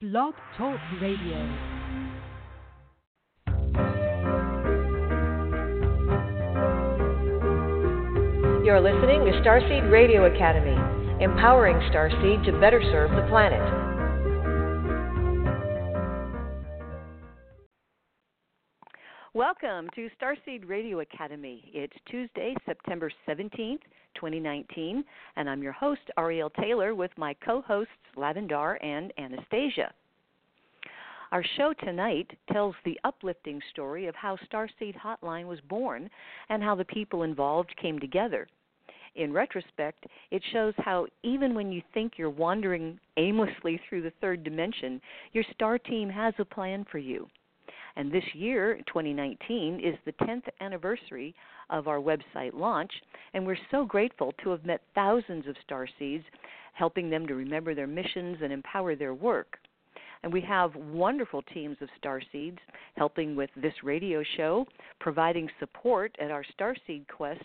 Blog Talk Radio. You're listening to Starseed Radio Academy, empowering Starseed to better serve the planet. Welcome to Starseed Radio Academy. It's Tuesday, September 17th, 2019, and I'm your host, Arielle Taylor, with my co hosts, Lavandar and Anastasia. Our show tonight tells the uplifting story of how Starseed Hotline was born and how the people involved came together. In retrospect, it shows how even when you think you're wandering aimlessly through the third dimension, your star team has a plan for you. And this year, 2019, is the 10th anniversary of our website launch, and we're so grateful to have met thousands of starseeds, helping them to remember their missions and empower their work. And we have wonderful teams of starseeds helping with this radio show, providing support at our starseed quests,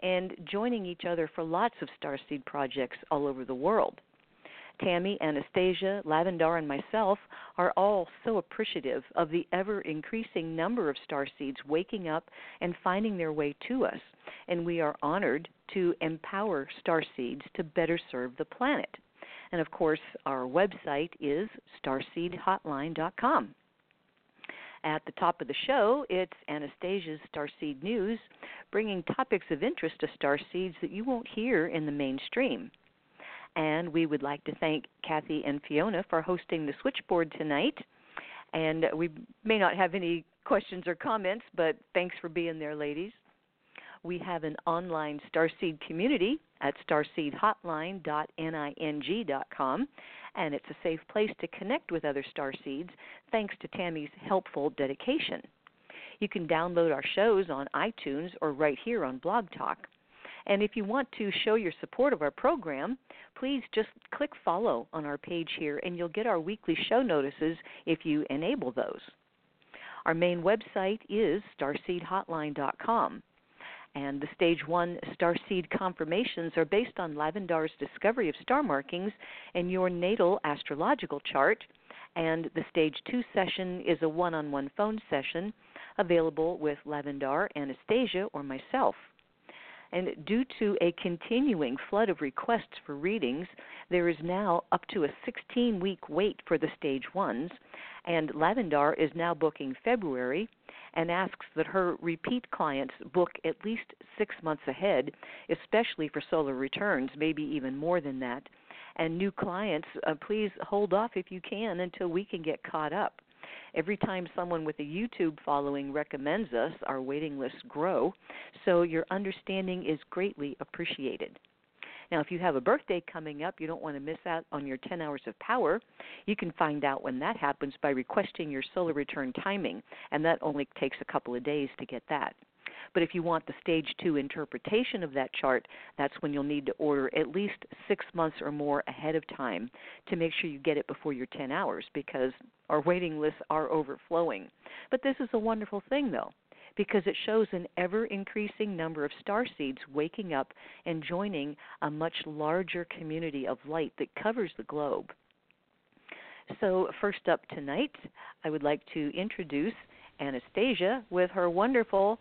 and joining each other for lots of starseed projects all over the world. Tammie, Anastasia, Lavandar, and myself are all so appreciative of the ever increasing number of starseeds waking up and finding their way to us, and we are honored to empower starseeds to better serve the planet. And of course, our website is starseedhotline.com. At the top of the show, it's Anastasia's Starseed News, bringing topics of interest to starseeds that you won't hear in the mainstream. And we would like to thank Kathy and Fiona for hosting the switchboard tonight. And we may not have any questions or comments, but thanks for being there, ladies. We have an online Starseed community at starseedhotline.ning.com, and it's a safe place to connect with other Starseeds thanks to Tammie's helpful dedication. You can download our shows on iTunes or right here on Blog Talk. And if you want to show your support of our program, please just click follow on our page here and you'll get our weekly show notices if you enable those. Our main website is starseedhotline.com. And the Stage 1 Starseed confirmations are based on Lavandar's discovery of star markings in your natal astrological chart. And the Stage 2 session is a one on one phone session available with Lavandar, Anastasia, or myself. And due to a continuing flood of requests for readings, there is now up to a 16 week wait for the stage ones, and Lavandar is now booking February and asks that her repeat clients book at least six months ahead, especially for solar returns, maybe even more than that. And new clients, uh, please hold off if you can until we can get caught up. Every time someone with a YouTube following recommends us, our waiting lists grow, so your understanding is greatly appreciated. Now, if you have a birthday coming up, you don't want to miss out on your 10 hours of power. You can find out when that happens by requesting your solar return timing, and that only takes a couple of days to get that. But if you want the stage two interpretation of that chart, that's when you'll need to order at least six months or more ahead of time to make sure you get it before your 10 hours because our waiting lists are overflowing. But this is a wonderful thing, though because it shows an ever increasing number of star seeds waking up and joining a much larger community of light that covers the globe. So, first up tonight, I would like to introduce Anastasia with her wonderful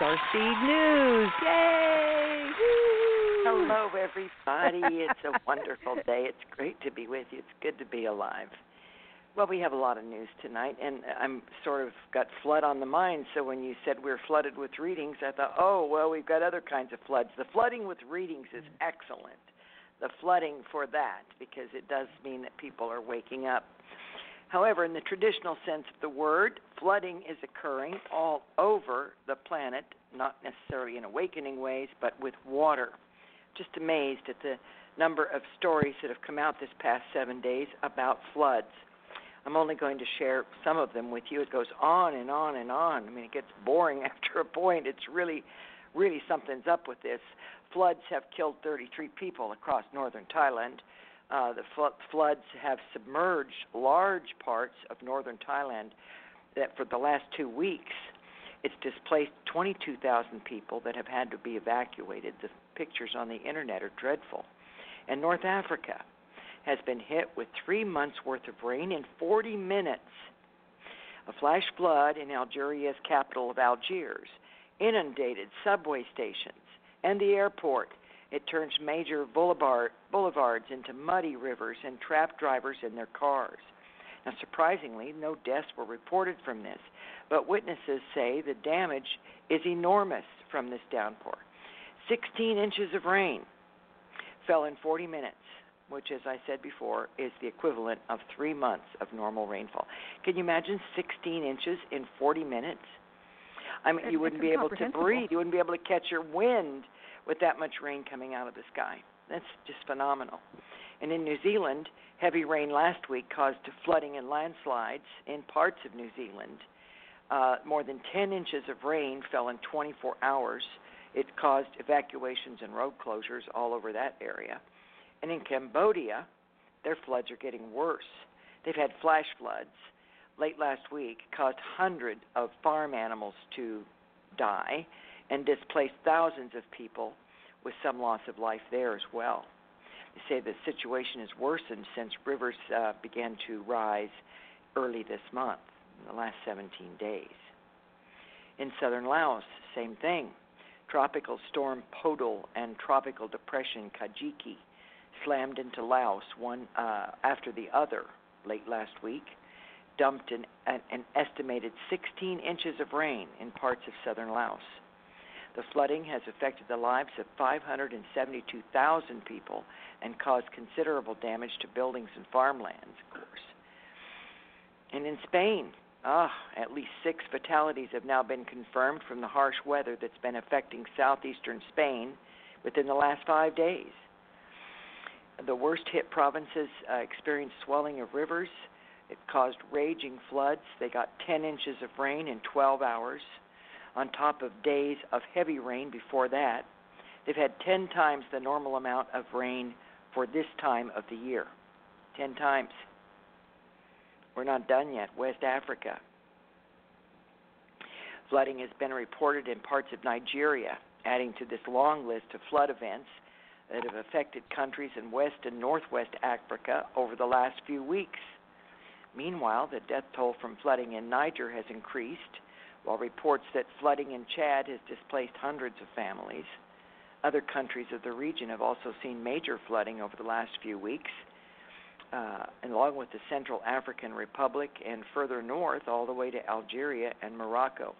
Starseed News. Yay! Hello, everybody. It's a wonderful day. It's great to be with you. It's good to be alive. Well, we have a lot of news tonight, and I'm sort of got flood on the mind. So when you said we're flooded with readings, I thought, oh, well, we've got other kinds of floods. The flooding with readings is excellent. The flooding for that, because it does mean that people are waking up. However, in the traditional sense of the word, flooding is occurring all over the planet, not necessarily in awakening ways, but with water. Just amazed at the number of stories that have come out this past seven days about floods. I'm only going to share some of them with you. It goes on and on and on. I mean, it gets boring after a point. It's really, really something's up with this. Floods have killed 33 people across northern Thailand. Uh, the fl- floods have submerged large parts of northern Thailand that for the last two weeks it's displaced 22,000 people that have had to be evacuated. The pictures on the internet are dreadful. And North Africa has been hit with three months' worth of rain in 40 minutes. A flash flood in Algeria's capital of Algiers inundated subway stations and the airport. It turns major boulevard, boulevards into muddy rivers and trapped drivers in their cars. Now, surprisingly, no deaths were reported from this, but witnesses say the damage is enormous from this downpour. 16 inches of rain fell in 40 minutes, which, as I said before, is the equivalent of three months of normal rainfall. Can you imagine 16 inches in 40 minutes? I mean, you wouldn't be able to breathe. You wouldn't be able to catch your wind with that much rain coming out of the sky. That's just phenomenal. And in New Zealand, heavy rain last week caused flooding and landslides in parts of New Zealand. Uh, more than 10 inches of rain fell in 24 hours. It caused evacuations and road closures all over that area. And in Cambodia, their floods are getting worse. They've had flash floods late last week, caused hundreds of farm animals to die, and displaced thousands of people with some loss of life there as well. They say the situation has worsened since rivers uh, began to rise early this month, in the last 17 days. In southern Laos, same thing. Tropical storm Podul and tropical depression Kajiki slammed into Laos one uh, after the other late last week, dumped an, an estimated 16 inches of rain in parts of southern Laos. The flooding has affected the lives of 572,000 people and caused considerable damage to buildings and farmlands, of course. And in Spain, ah, at least six fatalities have now been confirmed from the harsh weather that's been affecting southeastern Spain within the last five days. The worst hit provinces uh, experienced swelling of rivers. It caused raging floods. They got 10 inches of rain in 12 hours on top of days of heavy rain before that. They've had 10 times the normal amount of rain for this time of the year. 10 times. We're not done yet. West Africa. Flooding has been reported in parts of Nigeria, adding to this long list of flood events that have affected countries in West and Northwest Africa over the last few weeks. Meanwhile, the death toll from flooding in Niger has increased while reports that flooding in Chad has displaced hundreds of families. Other countries of the region have also seen major flooding over the last few weeks, uh, along with the Central African Republic and further north, all the way to Algeria and Morocco.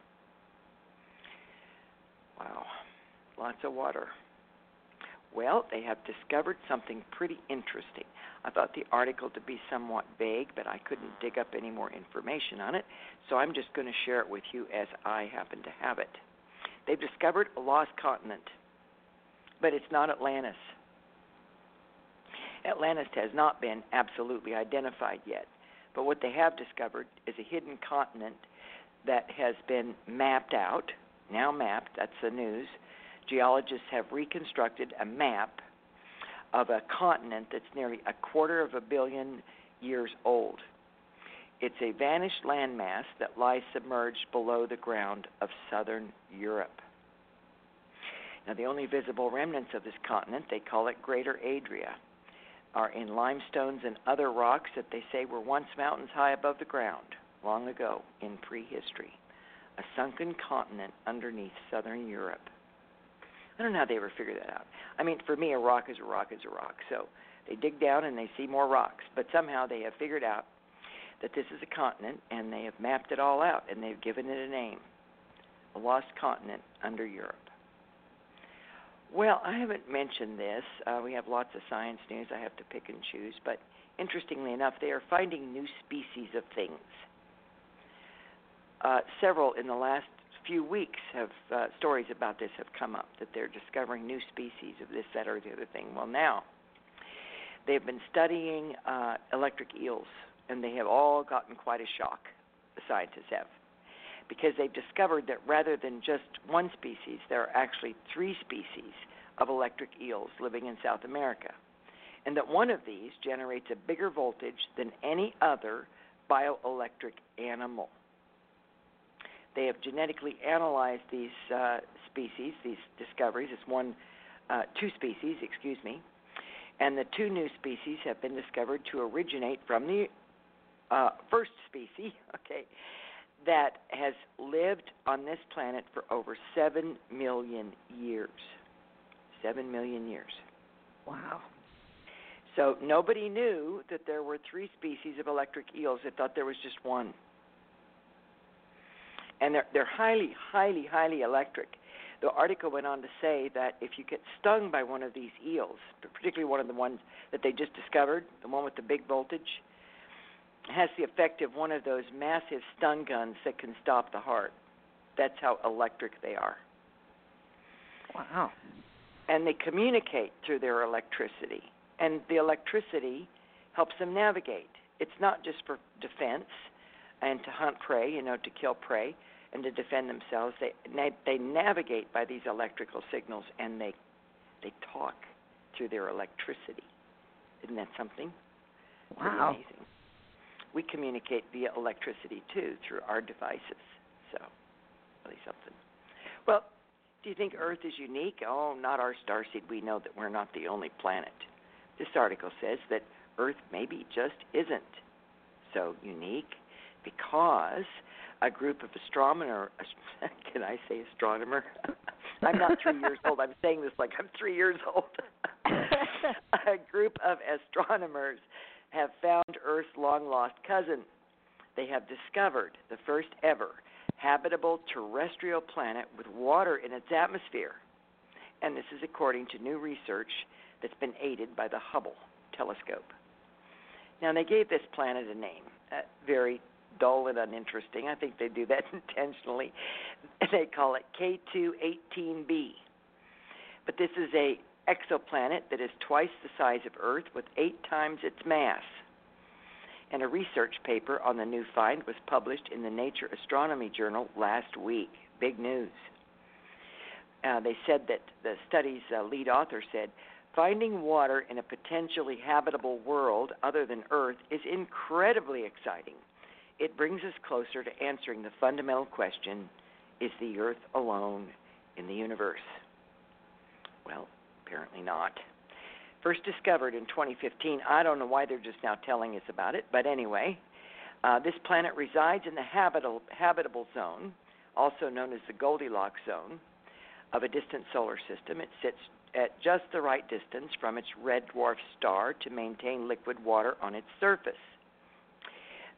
Wow, lots of water. Well, they have discovered something pretty interesting. I thought the article to be somewhat vague, but I couldn't dig up any more information on it, so I'm just going to share it with you as I happen to have it. They've discovered a lost continent, but it's not Atlantis. Atlantis has not been absolutely identified yet, but what they have discovered is a hidden continent that has been mapped out, now mapped, that's the news, geologists have reconstructed a map of a continent that's nearly a quarter of a billion years old. It's a vanished landmass that lies submerged below the ground of southern Europe. Now, the only visible remnants of this continent, they call it Greater Adria, are in limestones and other rocks that they say were once mountains high above the ground long ago in prehistory. A sunken continent underneath southern Europe. I don't know how they ever figure that out. I mean, for me, a rock is a rock is a rock. So they dig down and they see more rocks, but somehow they have figured out that this is a continent and they have mapped it all out and they've given it a name a lost continent under Europe. Well, I haven't mentioned this. Uh, we have lots of science news I have to pick and choose, but interestingly enough, they are finding new species of things. Uh, several in the last few weeks have uh, stories about this have come up that they're discovering new species of this, that, or the other thing. Well, now they've been studying uh, electric eels, and they have all gotten quite a shock. The scientists have, because they've discovered that rather than just one species, there are actually three species of electric eels living in South America, and that one of these generates a bigger voltage than any other bioelectric animal. They have genetically analyzed these uh, species, these discoveries. It's one, uh, two species, excuse me, And the two new species have been discovered to originate from the uh, first species, okay, that has lived on this planet for over 7 million years. 7 million years. Wow. So nobody knew that there were three species of electric eels. They thought there was just one. And they're they're highly, highly, highly electric. The article went on to say that if you get stung by one of these eels, particularly one of the ones that they just discovered, the one with the big voltage, has the effect of one of those massive stun guns that can stop the heart. That's how electric they are. Wow. And they communicate through their electricity. And the electricity helps them navigate. It's not just for defense and to hunt prey, you know, to kill prey and to defend themselves. They they navigate by these electrical signals and they they talk through their electricity. Isn't that something? Pretty Wow. amazing. We communicate via electricity too through our devices. So, really something. Well, do you think Earth is unique? Oh, not our starseed. We know that we're not the only planet. This article says that Earth maybe just isn't so unique because a group of astronomer can I say astronomer? I'm not three years old. I'm saying this like I'm three years old. a group of astronomers have found Earth's long lost cousin. They have discovered the first ever habitable terrestrial planet with water in its atmosphere. And this is according to new research that's been aided by the Hubble telescope. Now, they gave this planet a name, uh, very dull and uninteresting. I think they do that intentionally. They call it K218b. But this is a exoplanet that is twice the size of Earth with 8 times its mass. And a research paper on the new find was published in the Nature Astronomy Journal last week. Big news. Uh, they said that the study's uh, lead author said finding water in a potentially habitable world other than Earth is incredibly exciting. It brings us closer to answering the fundamental question is the Earth alone in the universe? Well, apparently not. First discovered in 2015. I don't know why they're just now telling us about it, but anyway, uh, this planet resides in the habitable, habitable zone, also known as the Goldilocks zone, of a distant solar system. It sits at just the right distance from its red dwarf star to maintain liquid water on its surface.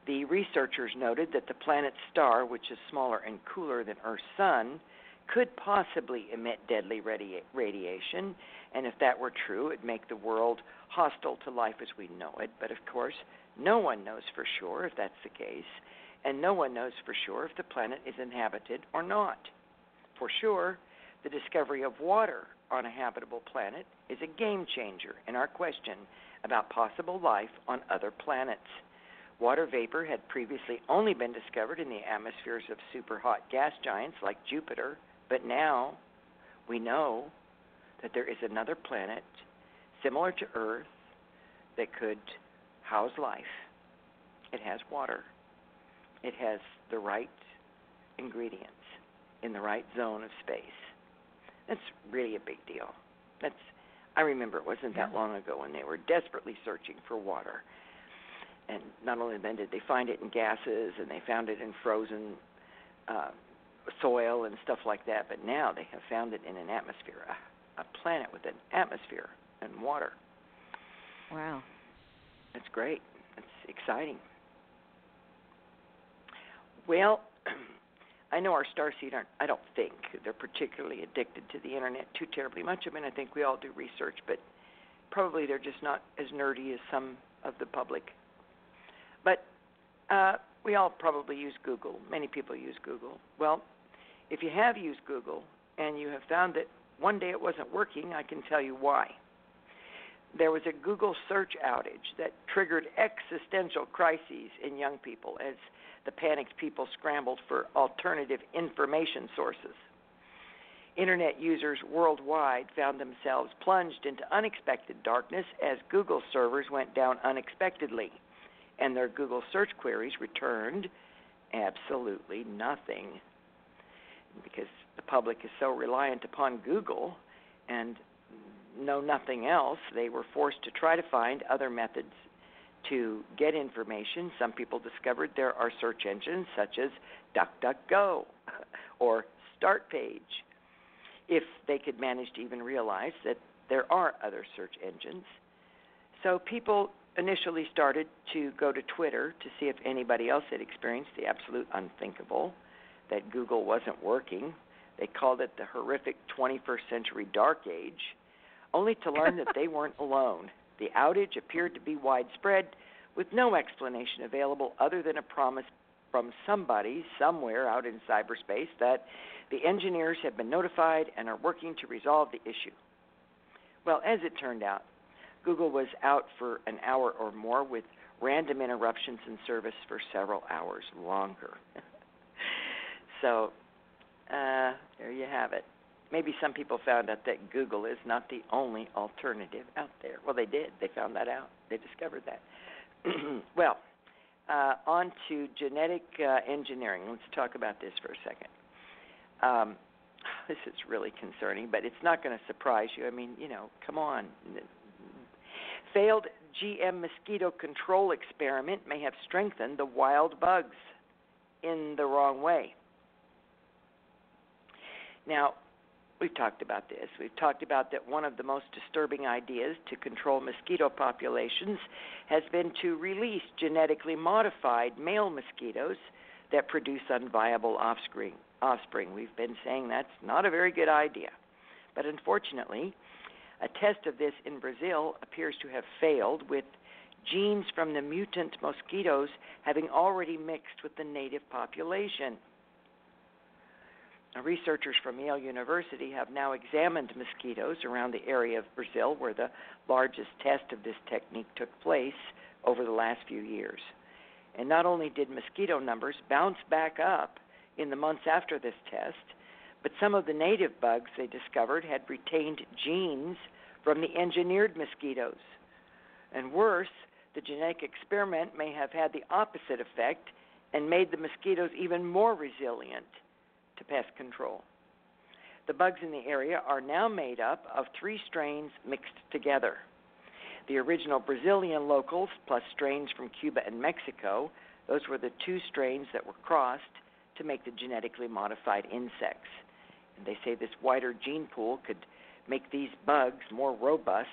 The researchers noted that the planet's star, which is smaller and cooler than Earth's sun, could possibly emit deadly radi- radiation, and if that were true, it'd make the world hostile to life as we know it. But of course, no one knows for sure if that's the case, and no one knows for sure if the planet is inhabited or not. For sure, the discovery of water on a habitable planet is a game changer in our question about possible life on other planets. Water vapor had previously only been discovered in the atmospheres of superhot gas giants like Jupiter, but now we know that there is another planet similar to Earth that could house life. It has water. It has the right ingredients in the right zone of space. That's really a big deal. That's I remember it wasn't that long ago when they were desperately searching for water. And not only then did they find it in gases and they found it in frozen uh, soil and stuff like that, but now they have found it in an atmosphere, a, a planet with an atmosphere and water. Wow. That's great. That's exciting. Well, I know our starseed aren't. I don't think they're particularly addicted to the internet too terribly much. I mean, I think we all do research, but probably they're just not as nerdy as some of the public. But uh, we all probably use Google. Many people use Google. Well, if you have used Google and you have found that one day it wasn't working, I can tell you why. There was a Google search outage that triggered existential crises in young people as the panicked people scrambled for alternative information sources. Internet users worldwide found themselves plunged into unexpected darkness as Google servers went down unexpectedly, and their Google search queries returned absolutely nothing. Because the public is so reliant upon Google, and know nothing else, they were forced to try to find other methods to get information. Some people discovered there are search engines such as DuckDuckGo or StartPage. If they could manage to even realize that there are other search engines. So people initially started to go to Twitter to see if anybody else had experienced the absolute unthinkable that Google wasn't working. They called it the horrific 21st century dark age, only to learn that they weren't alone. The outage appeared to be widespread with no explanation available other than a promise from somebody somewhere out in cyberspace that the engineers have been notified and are working to resolve the issue. Well, as it turned out, Google was out for an hour or more with random interruptions in service for several hours longer. so, uh, there you have it. Maybe some people found out that Google is not the only alternative out there. Well, they did. They found that out. They discovered that. well, uh, on to genetic uh, engineering. Let's talk about this for a second. Um, this is really concerning, but it's not going to surprise you. I mean, you know, come on. Failed GM mosquito control experiment may have strengthened the wild bugs in the wrong way. Now, we've talked about this. We've talked about that one of the most disturbing ideas to control mosquito populations has been to release genetically modified male mosquitoes that produce unviable offspring. Offspring. We've been saying that's not a very good idea. But unfortunately, a test of this in Brazil appears to have failed with genes from the mutant mosquitoes having already mixed with the native population. Researchers from Yale University have now examined mosquitoes around the area of Brazil where the largest test of this technique took place over the last few years. And not only did mosquito numbers bounce back up in the months after this test, but some of the native bugs they discovered had retained genes from the engineered mosquitoes. And worse, the genetic experiment may have had the opposite effect and made the mosquitoes even more resilient to pest control. The bugs in the area are now made up of three strains mixed together. The original Brazilian locals, plus strains from Cuba and Mexico, those were the two strains that were crossed to make the genetically modified insects. And they say this wider gene pool could make these bugs more robust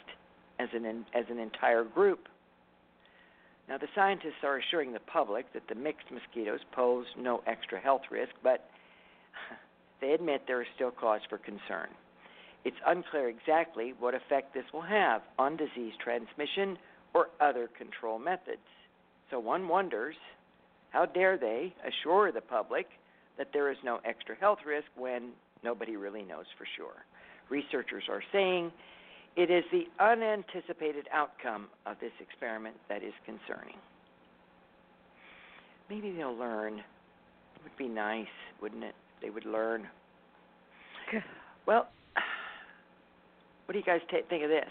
as an, as an entire group. Now, the scientists are assuring the public that the mixed mosquitoes pose no extra health risk, but they admit there is still cause for concern. It's unclear exactly what effect this will have on disease transmission or other control methods. So one wonders how dare they assure the public that there is no extra health risk when nobody really knows for sure? Researchers are saying it is the unanticipated outcome of this experiment that is concerning. Maybe they'll learn. It would be nice, wouldn't it? They would learn. Well, what do you guys t- think of this?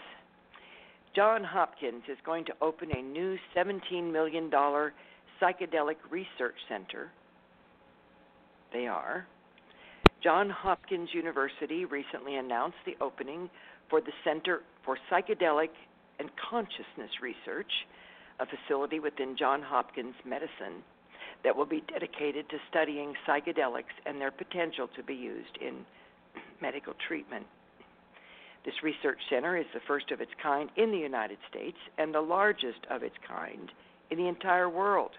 John Hopkins is going to open a new $17 million psychedelic research center. They are. John Hopkins University recently announced the opening for the Center for Psychedelic and Consciousness Research, a facility within John Hopkins Medicine that will be dedicated to studying psychedelics and their potential to be used in medical treatment. This research center is the first of its kind in the United States and the largest of its kind in the entire world.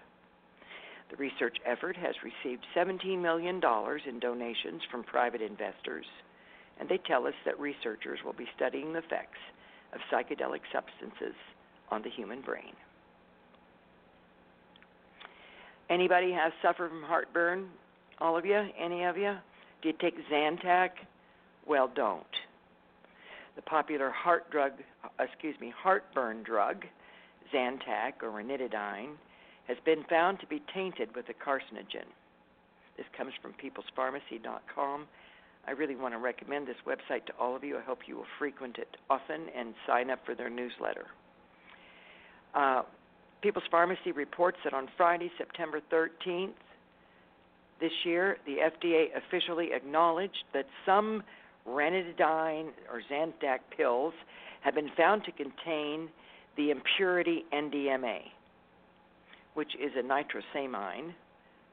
The research effort has received $17 million in donations from private investors, and they tell us that researchers will be studying the effects of psychedelic substances on the human brain. Anybody have suffered from heartburn? All of you? Any of you? Do you take Zantac? Well, don't. The popular heart drug, uh, excuse me, heartburn drug, Zantac or ranitidine, has been found to be tainted with a carcinogen. This comes from peoplespharmacy.com. I really want to recommend this website to all of you. I hope you will frequent it often and sign up for their newsletter. Uh, People's Pharmacy reports that on Friday, September 13th, this year, the FDA officially acknowledged that some ranitidine or Zantac pills have been found to contain the impurity NDMA, which is a nitrosamine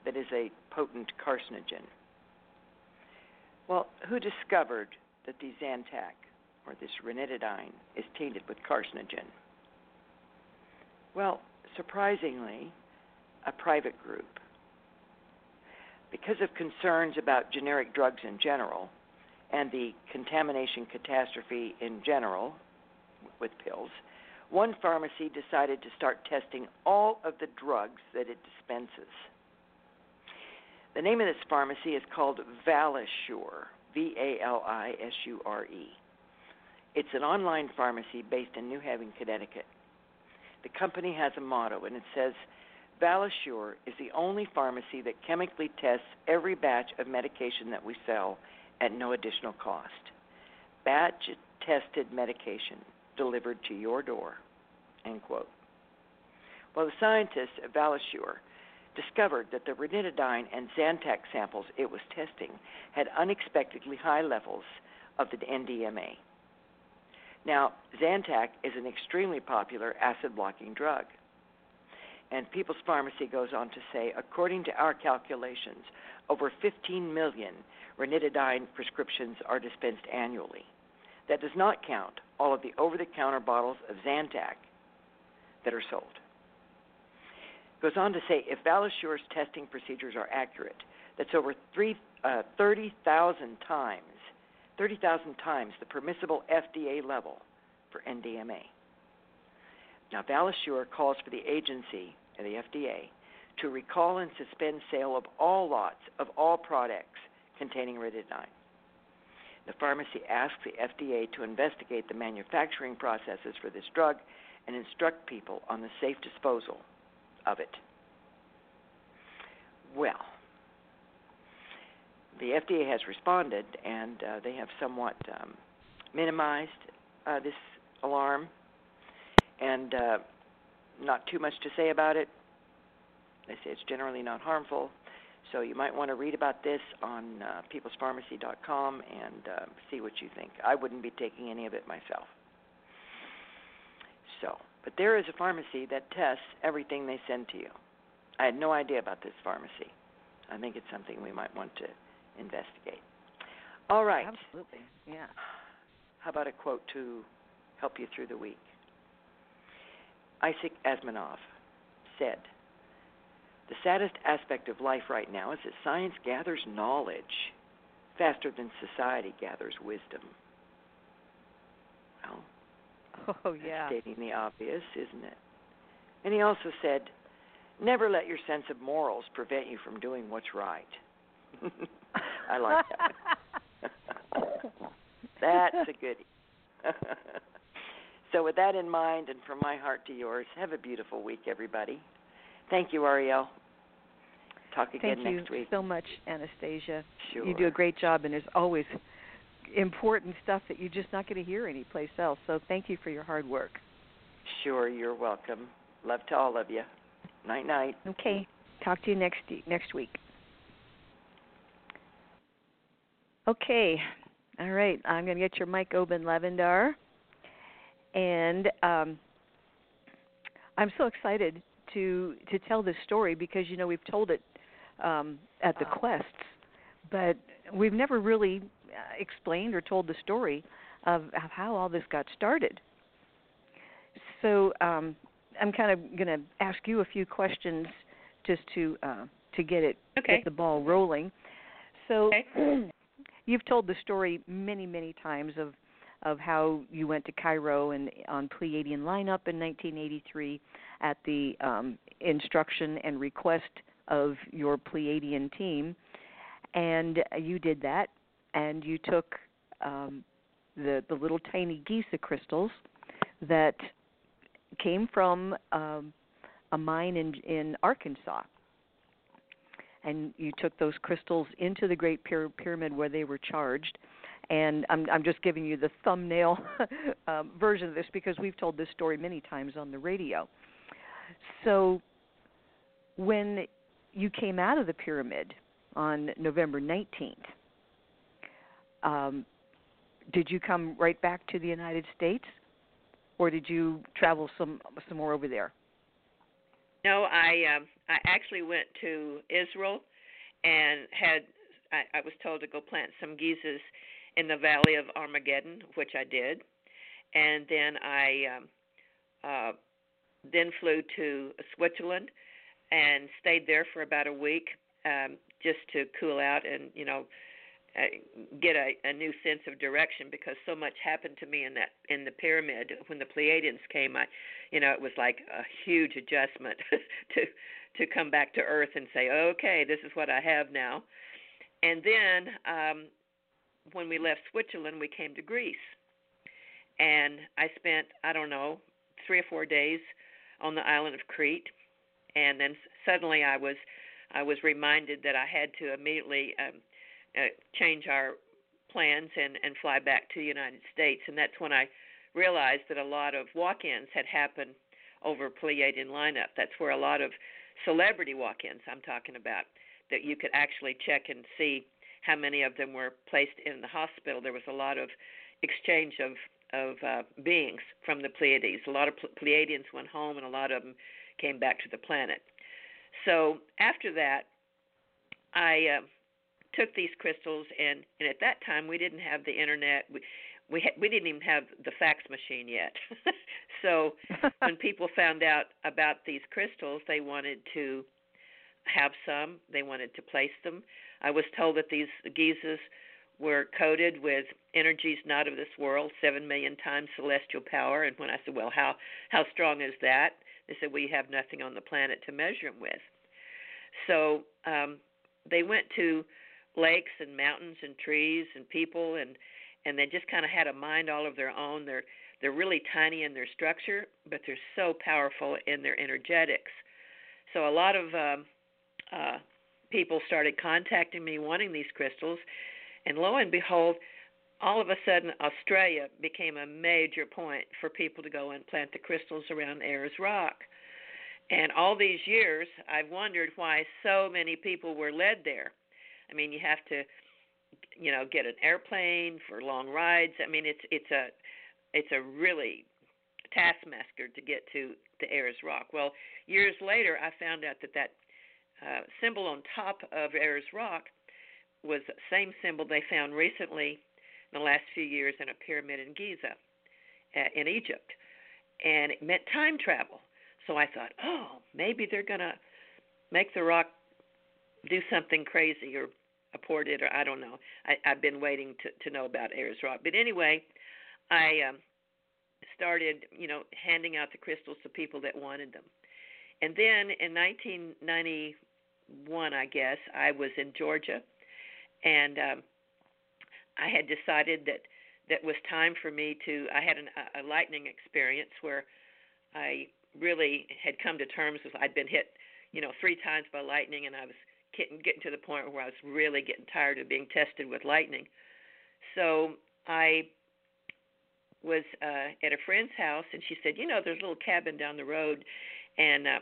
that is a potent carcinogen. Well, who discovered that the Zantac, or this ranitidine, is tainted with carcinogen? Well, surprisingly, a private group. Because of concerns about generic drugs in general and the contamination catastrophe in general with pills, one pharmacy decided to start testing all of the drugs that it dispenses. The name of this pharmacy is called Valisure, V A L I S U R E. It's an online pharmacy based in New Haven, Connecticut. The company has a motto, and it says Valisure is the only pharmacy that chemically tests every batch of medication that we sell at no additional cost. Batch tested medication delivered to your door. End quote. Well, the scientists at Valisure discovered that the ranitidine and Zantac samples it was testing had unexpectedly high levels of the NDMA. Now, Zantac is an extremely popular acid blocking drug. And People's Pharmacy goes on to say, according to our calculations, over 15 million ranitidine prescriptions are dispensed annually. That does not count all of the over the counter bottles of Zantac that are sold. Goes on to say if Valisure's testing procedures are accurate, that's over uh, 30,000 times, 30,000 times the permissible FDA level for NDMA. Now, Valisure calls for the agency and the FDA to recall and suspend sale of all lots of all products containing ranitidine. The pharmacy asks the FDA to investigate the manufacturing processes for this drug and instruct people on the safe disposal of it. Well, the FDA has responded and uh, they have somewhat um, minimized uh, this alarm and uh, not too much to say about it. They say it's generally not harmful. So you might want to read about this on uh, peoplespharmacy.com and uh, see what you think. I wouldn't be taking any of it myself. So, but there is a pharmacy that tests everything they send to you. I had no idea about this pharmacy. I think it's something we might want to investigate. All right. Absolutely. Yeah. How about a quote to help you through the week? Isaac Asimov said, The saddest aspect of life right now is that science gathers knowledge faster than society gathers wisdom. Well, Oh yeah. stating the obvious, isn't it? And he also said, Never let your sense of morals prevent you from doing what's right. I like that. That's a goodie. so, with that in mind, and from my heart to yours, have a beautiful week, everybody. Thank you, Arielle. Talk again Thank you next week. so much, Anastasia. Sure. You do a great job, and there's always important stuff that you're just not going to hear anyplace else. So thank you for your hard work. Sure, you're welcome. Love to all of you. Night, night. Okay. Talk to you next next week. Okay. All right. I'm going to get your mic open, Lavandar. And um, I'm so excited to to tell this story because you know we've told it um, at the quests, but we've never really uh, explained or told the story of, of how all this got started. So um, I'm kind of going to ask you a few questions just to uh, to get it Okay. get the ball rolling. So Okay. you've told the story many many times of of how you went to Cairo and on Pleiadian lineup in 1983 at the um, instruction and request of your Pleiadian team, and you did that, and you took um, the the little tiny Giza crystals that came from um, a mine in in Arkansas. And you took those crystals into the Great Pyra- Pyramid where they were charged. And I'm, I'm just giving you the thumbnail um, version of this because we've told this story many times on the radio. So, when you came out of the pyramid on November 19th, um, did you come right back to the United States? or did you travel some some more over there? No, I um, I actually went to Israel and had I, I was told to go plant some geezes in the Valley of Armageddon, which I did, and then I um, uh, then flew to Switzerland and stayed there for about a week um, just to cool out and you know uh, get a, a new sense of direction because so much happened to me in that in the pyramid when the Pleiadians came. I, you know, it was like a huge adjustment to to come back to Earth and say, okay, this is what I have now. And then um, when we left Switzerland, we came to Greece, and I spent I don't know three or four days on the island of Crete, and then suddenly I was I was reminded that I had to immediately um, uh, change our plans and and fly back to the United States, and that's when I realized that a lot of walk-ins had happened over Pleiadian lineup. That's where a lot of celebrity walk-ins I'm talking about that you could actually check and see how many of them were placed in the hospital. There was a lot of exchange of of uh, beings from the Pleiades. A lot of Pleiadians went home, and a lot of them came back to the planet. So after that, I uh, took these crystals, and and at that time we didn't have the internet. We we ha- we didn't even have the fax machine yet. so when people found out about these crystals, they wanted to have some. They wanted to place them. I was told that these geezes were coated with energies not of this world, seven million times celestial power. And when I said, "Well, how how strong is that?" They said, "We have nothing on the planet to measure them with." So um, they went to lakes and mountains and trees and people and and they just kind of had a mind all of their own. They're they're really tiny in their structure, but they're so powerful in their energetics. So a lot of um, uh, people started contacting me wanting these crystals, and lo and behold, all of a sudden Australia became a major point for people to go and plant the crystals around Ayers Rock. And all these years, I've wondered why so many people were led there. I mean, you have to, you know, get an airplane for long rides. I mean, it's it's a it's a really taskmaster to get to the Ayers Rock. Well, years later, I found out that that uh, symbol on top of Ayers Rock was the same symbol they found recently in the last few years in a pyramid in Giza, uh, in Egypt, and it meant time travel. So I thought, oh, maybe they're gonna make the rock do something crazy or apport it, or I don't know. I, I've been waiting to to know about Ayers Rock, but anyway, I um, started, you know, handing out the crystals to people that wanted them. And then in 1991, I guess I was in Georgia, and um, I had decided that that was time for me to. I had an, a lightning experience where I really had come to terms with I'd been hit, you know, three times by lightning, and I was getting getting to the point where I was really getting tired of being tested with lightning. So I was uh, at a friend's house, and she said, you know, there's a little cabin down the road, and uh,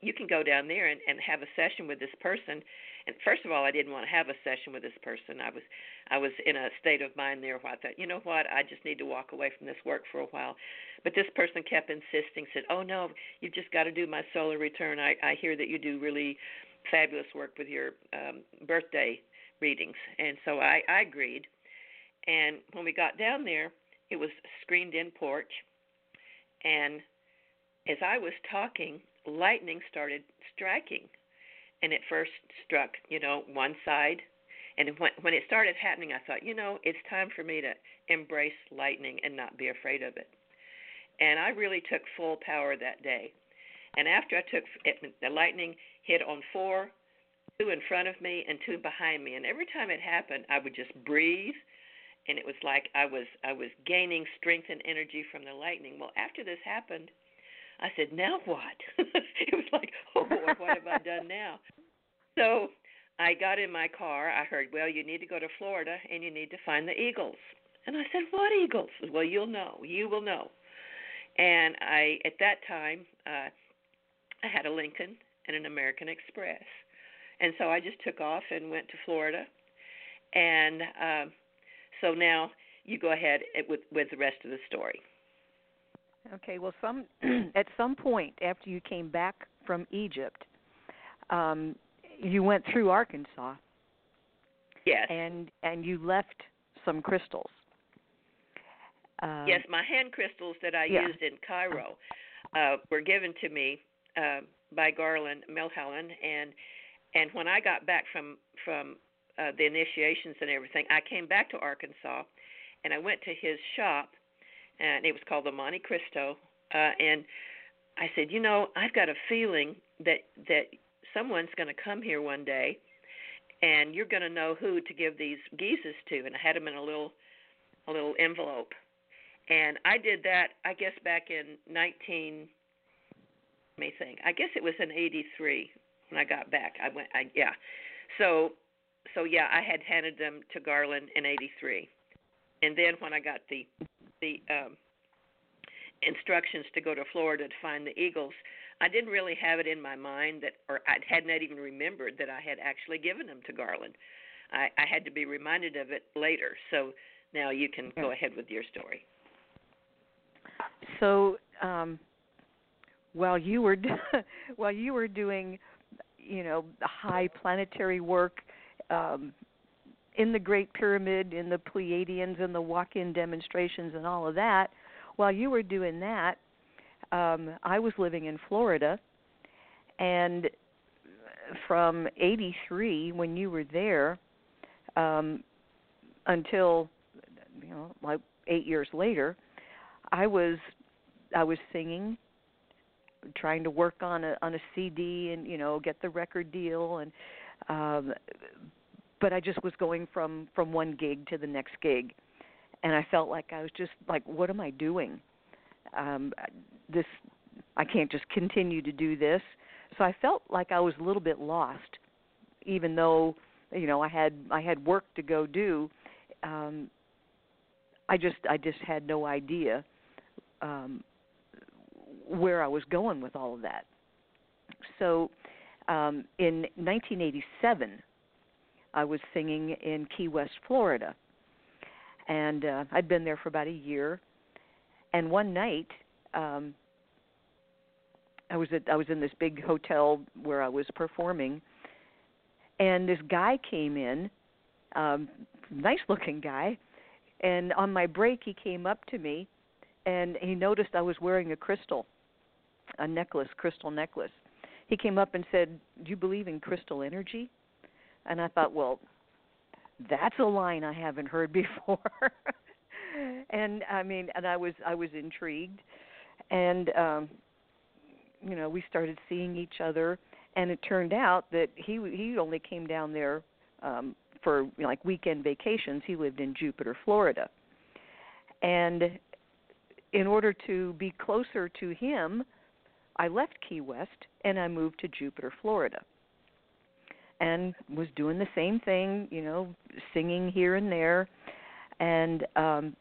you can go down there and, and have a session with this person. And first of all, I didn't want to have a session with this person. I was I was in a state of mind there where I thought, you know what, I just need to walk away from this work for a while. But this person kept insisting, said, "Oh no, you've just got to do my solar return. I I hear that you do really fabulous work with your um, birthday readings." And so I I agreed. And when we got down there, it was screened-in porch, and as I was talking, lightning started striking, and it first struck, you know, one side. And when when it started happening, I thought, you know, it's time for me to embrace lightning and not be afraid of it and I really took full power that day. And after I took it, the lightning hit on four, two in front of me and two behind me, and every time it happened, I would just breathe, and it was like I was I was gaining strength and energy from the lightning. Well, after this happened, I said, "Now what?" it was like, "Oh, boy, what have I done now?" So I got in my car. I heard, "Well, you need to go to Florida and you need to find the eagles." And I said, "What eagles?" Well, you'll know. You will know. And I, at that time, uh, I had a Lincoln and an American Express, and so I just took off and went to Florida. And um, so now you go ahead with with the rest of the story. Okay, well, some at some point after you came back from Egypt, um, you went through Arkansas. Yes. And and you left some crystals. Um, yes, my hand crystals that I yeah. used in Cairo uh, were given to me uh, by Garland Milholland, and and when I got back from from uh, the initiations and everything, I came back to Arkansas, and I went to his shop, and it was called the Monte Cristo, uh, and I said, you know, I've got a feeling that that someone's going to come here one day, and you're going to know who to give these geeses to, and I had them in a little a little envelope and I did that, I guess, back in 19. Let me think. I guess it was in '83 when I got back. I went. I yeah. So, so yeah, I had handed them to Garland in '83, and then when I got the the um, instructions to go to Florida to find the eagles, I didn't really have it in my mind that, or I had not even remembered that I had actually given them to Garland. I, I had to be reminded of it later. So now you can go ahead with your story. So um, while you were while you were doing, you know, high planetary work um, in the Great Pyramid, in the Pleiadians, and the walk-in demonstrations, and all of that, while you were doing that, um, I was living in Florida, and from '83 when you were there um, until you know like eight years later, I was I was singing, trying to work on a on a CD and you know get the record deal and um but I just was going from from one gig to the next gig and I felt like I was just like what am I doing? Um this I can't just continue to do this. So I felt like I was a little bit lost even though you know I had I had work to go do um I just I just had no idea um where I was going with all of that. So, um, in 1987, I was singing in Key West, Florida, and uh, I'd been there for about a year. And one night, um, I was at I was in this big hotel where I was performing, and this guy came in, um, nice looking guy, and on my break he came up to me, and he noticed I was wearing a crystal a necklace, crystal necklace. He came up and said, "Do you believe in crystal energy?" And I thought, well, that's a line I haven't heard before. and I mean, and I was I was intrigued, and um, you know, we started seeing each other, and it turned out that he he only came down there um, for you know, like weekend vacations. He lived in Jupiter, Florida, and in order to be closer to him, I left Key West and I moved to Jupiter, Florida. And was doing the same thing, you know, singing here and there. And um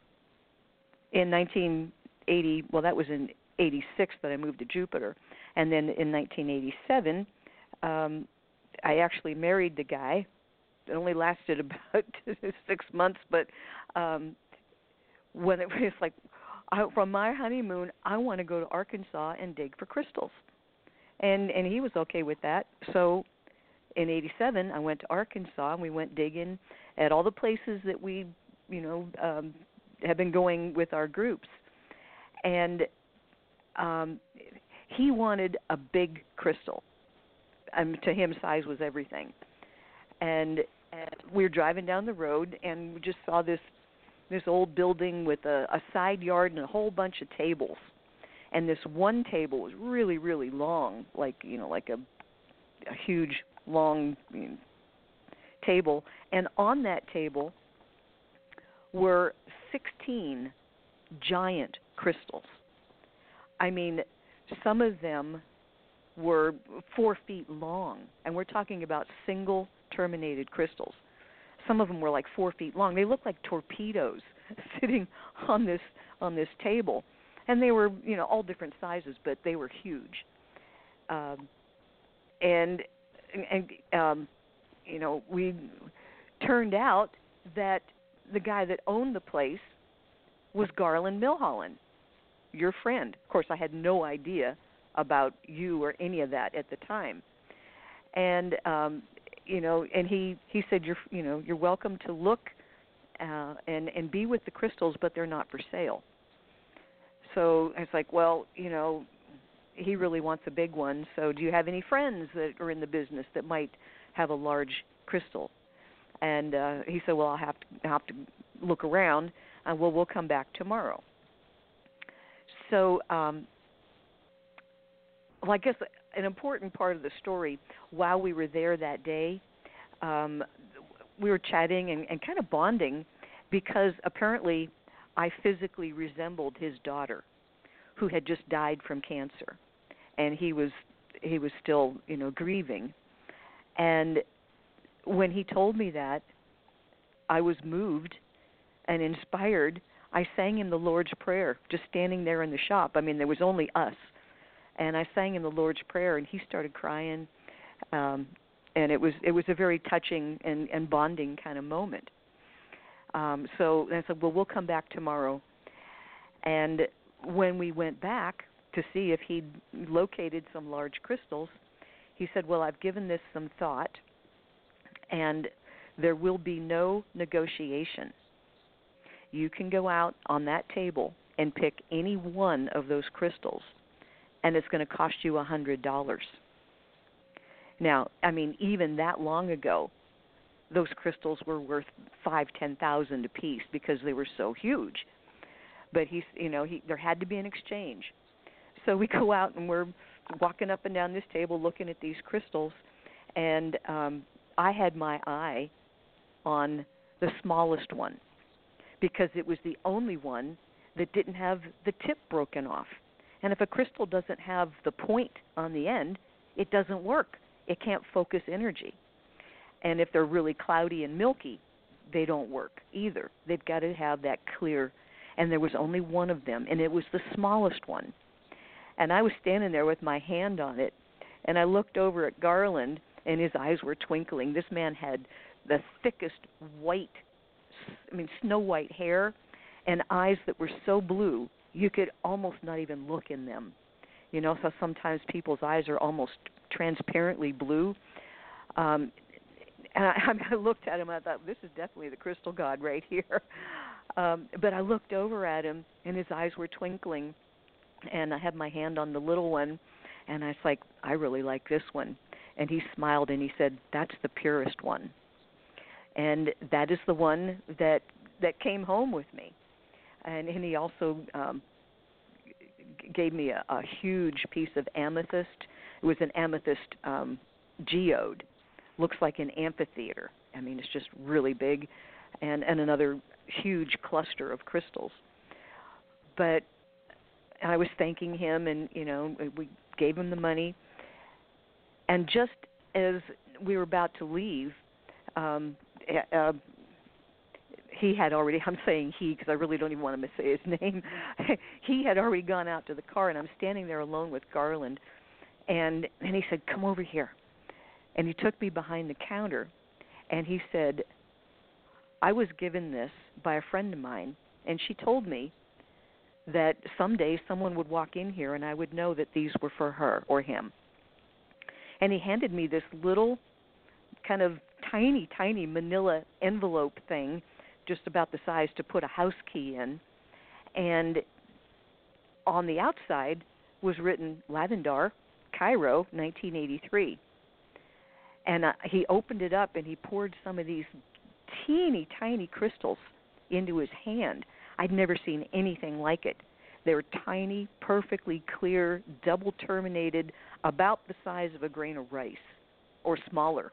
in 1980, well that was in 86 that I moved to Jupiter. And then in 1987, um I actually married the guy. It only lasted about 6 months, but um when it was like I, from my honeymoon, I want to go to Arkansas and dig for crystals, and and he was okay with that. So, in '87, I went to Arkansas and we went digging at all the places that we, you know, um, have been going with our groups, and um, he wanted a big crystal. Um, to him, size was everything, and, and we were driving down the road and we just saw this this old building with a, a side yard and a whole bunch of tables. And this one table was really, really long, like you know, like a, a huge, long table. And on that table were 16 giant crystals. I mean, some of them were four feet long, and we're talking about single terminated crystals some of them were like four feet long. They looked like torpedoes sitting on this on this table, and they were you know all different sizes, but they were huge. Um, and and um, you know we turned out that the guy that owned the place was Garland Milholland, your friend. Of course, I had no idea about you or any of that at the time. And um you know, and he he said you're you know, you're welcome to look uh and and be with the crystals, but they're not for sale. So it's like, well, you know, he really wants a big one. So do you have any friends that are in the business that might have a large crystal? And uh he said, well, I'll have to have to look around. And well, we'll come back tomorrow. So um well, I guess an important part of the story while we were there that day, um, we were chatting and, and kind of bonding because apparently I physically resembled his daughter, who had just died from cancer, and he was he was still you know grieving, and when he told me that, I was moved and inspired. I sang him the Lord's Prayer, just standing there in the shop. I mean, there was only us and I sang him the Lord's Prayer, and he started crying, um, and it was it was a very touching and, and bonding kind of moment. Um, so I said, well, we'll come back tomorrow, and when we went back to see if he'd located some large crystals, he said, well, I've given this some thought, and there will be no negotiation. You can go out on that table and pick any one of those crystals and it's going to cost you a hundred dollars. Now, I mean, even that long ago, those crystals were worth five, ten thousand a piece because they were so huge. But he, you know, he there had to be an exchange. So we go out and we're walking up and down this table looking at these crystals, and um, I had my eye on the smallest one because it was the only one that didn't have the tip broken off. And if a crystal doesn't have the point on the end, it doesn't work. It can't focus energy. And if they're really cloudy and milky, they don't work either. They've got to have that clear. And there was only one of them, and it was the smallest one. And I was standing there with my hand on it, and I looked over at Garland, and his eyes were twinkling. This man had the thickest white, I mean, snow white hair, and eyes that were so blue you could almost not even look in them. You know, so sometimes people's eyes are almost transparently blue. Um, and I, I looked at him. and I thought, this is definitely the crystal god right here. Um, but I looked over at him, and his eyes were twinkling. And I had my hand on the little one, and I was like, I really like this one. And he smiled and he said, "That's the purest one." And that is the one that that came home with me and, and he also um, gave me a, a huge piece of amethyst. It was an amethyst um, geode, looks like an amphitheater. I mean, it's just really big, and and another huge cluster of crystals. But I was thanking him, and you know, we gave him the money. And just as we were about to leave, um, uh, he had already i'm saying he because i really don't even want to say his name. He had already gone out to the car and i'm standing there alone with garland. And and he said come over here. And he took me behind the counter and he said i was given this by a friend of mine and she told me that someday someone would walk in here and i would know that these were for her or him and he handed me this little kind of tiny tiny manila envelope thing just about the size to put a house key in. And on the outside was written Lavandar, Cairo, 1983. And uh, he opened it up and he poured some of these teeny tiny crystals into his hand. I'd never seen anything like it. They were tiny, perfectly clear, double terminated, about the size of a grain of rice or smaller.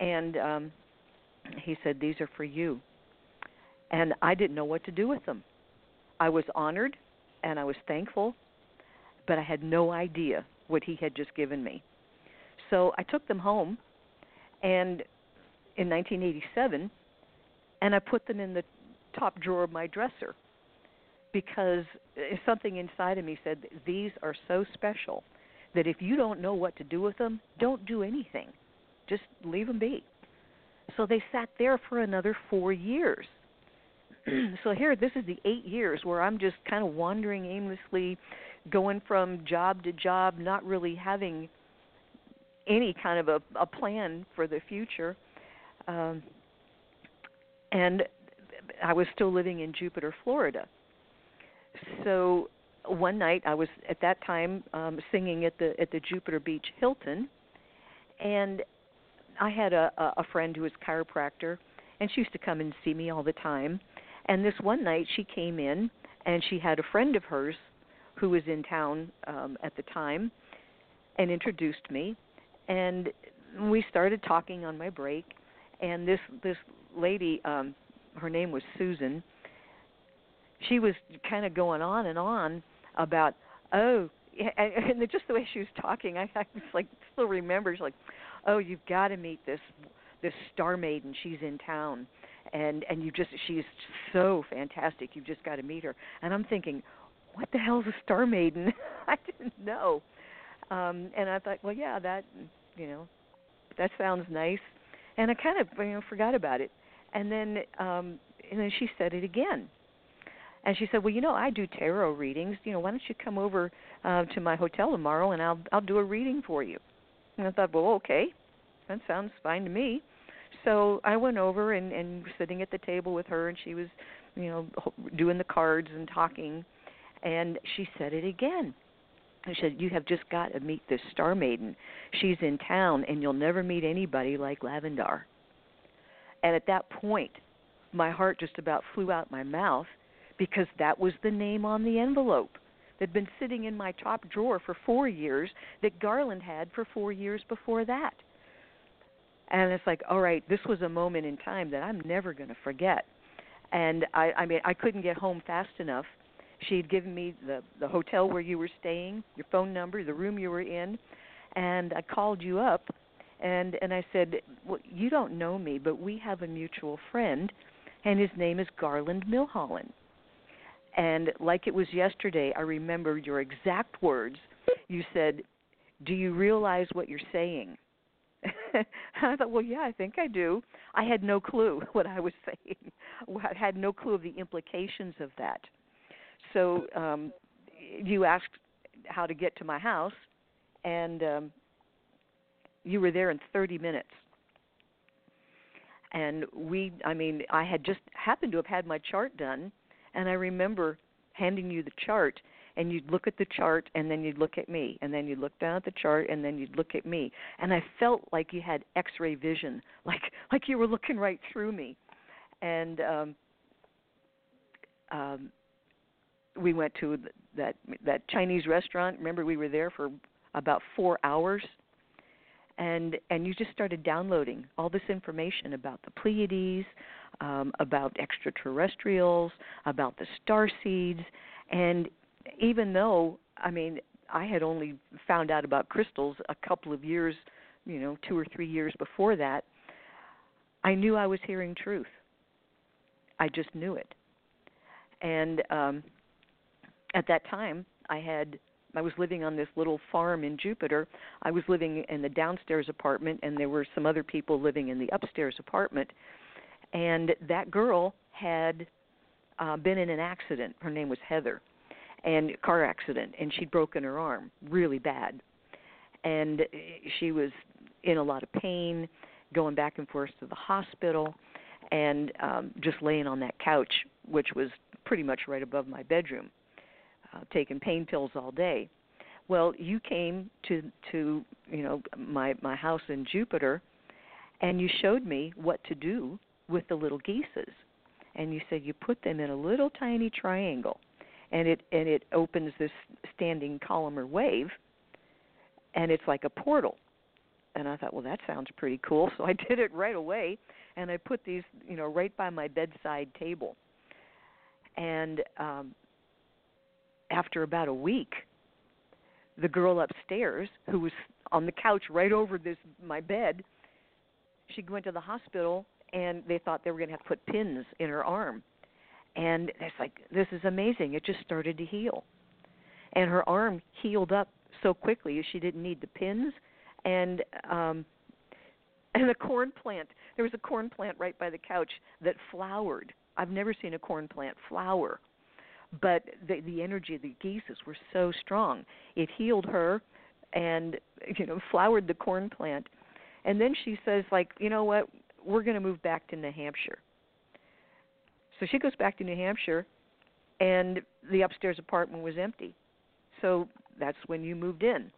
And um he said, These are for you. And I didn't know what to do with them. I was honored and I was thankful, but I had no idea what he had just given me. So I took them home and in 1987 and I put them in the top drawer of my dresser because something inside of me said these are so special that if you don't know what to do with them, don't do anything. Just leave them be. So they sat there for another four years. so here, this is the eight years where I'm just kind of wandering aimlessly, going from job to job, not really having any kind of a, a plan for the future. Um, and I was still living in Jupiter, Florida. So one night I was at that time um, singing at the at the Jupiter Beach Hilton, and I had a a friend who was chiropractor, and she used to come and see me all the time. And this one night she came in, and she had a friend of hers who was in town um, at the time, and introduced me, and we started talking on my break. And this this lady, um, her name was Susan. She was kind of going on and on about oh and, and just the way she was talking i i was like still remember she's like oh you've got to meet this this star maiden she's in town. And and you just she's so fantastic you've just got to meet her. And i'm thinking what the hell's a star maiden? I didn't know. Um and i thought well yeah that you know that sounds nice. And i kind of you know forgot about it and then um and then she said it again and she said, "Well, you know, I do tarot readings. You know, why don't you come over uh, to my hotel tomorrow and I'll I'll do a reading for you." And I thought, "Well, okay, that sounds fine to me." So I went over and and sitting at the table with her, and she was, you know, doing the cards and talking, and she said it again. I said, "You have just got to meet this star maiden. She's in town, and you'll never meet anybody like Lavandar." And at that point, my heart just about flew out my mouth because that was the name on the envelope that had been sitting in my top drawer for four years that Garland had for four years before that. And it's like, all right, this was a moment in time that I'm never going to forget. And I, I mean, I couldn't get home fast enough. She had given me the the hotel where you were staying, your phone number, the room you were in, and I called you up, and and I said, well, you don't know me, but we have a mutual friend, and his name is Garland Milholland and like it was yesterday, I remember your exact words. You said, "Do you realize what you're saying?" I thought, well, yeah, I think I do. I had no clue what I was saying. I had no clue of the implications of that. So um, you asked how to get to my house, and um, you were there in 30 minutes. And we, I mean, I had just happened to have had my chart done, and I remember handing you the chart and you'd look at the chart and then you'd look at me and then you'd look down at the chart and then you'd look at me. And I felt like you had x-ray vision like like you were looking right through me. And um um we went to that that Chinese restaurant. Remember we were there for about 4 hours and and you just started downloading all this information about the Pleiades um, about extraterrestrials, about the star seeds, and even though I mean I had only found out about crystals a couple of years, you know, two or three years before that, I knew I was hearing truth. I just knew it, and um, at that time I had I was living on this little farm in Jupiter. I was living in the downstairs apartment, and there were some other people living in the upstairs apartment and that girl had uh, been in an accident. Her name was Heather, and car accident, and she'd broken her arm really bad, and she was in a lot of pain, going back and forth to the hospital, and um, just laying on that couch, which was pretty much right above my bedroom, uh, taking pain pills all day. Well, you came to to you know my my house in Jupiter, and you showed me what to do with the little geeses. And you said you put them in a little tiny triangle and it and it opens this standing column or wave and it's like a portal. And i thought well that sounds pretty cool. So i did it right away and i put these you know right by my bedside table. And um after about a week the girl upstairs who was on the couch right over this my bed she went to the hospital and they thought they were going to have to put pins in her arm. And it's like, this is amazing. It just started to heal. And her arm healed up so quickly she didn't need the pins and um and the corn plant there was a corn plant right by the couch that flowered I've never seen a corn plant flower, but the the energy of the geeses were so strong. It healed her, and you know flowered the corn plant. And then she says, like, you know what? We're going to move back to New Hampshire. So she goes back to New Hampshire, and the upstairs apartment was empty. So that's when you moved in.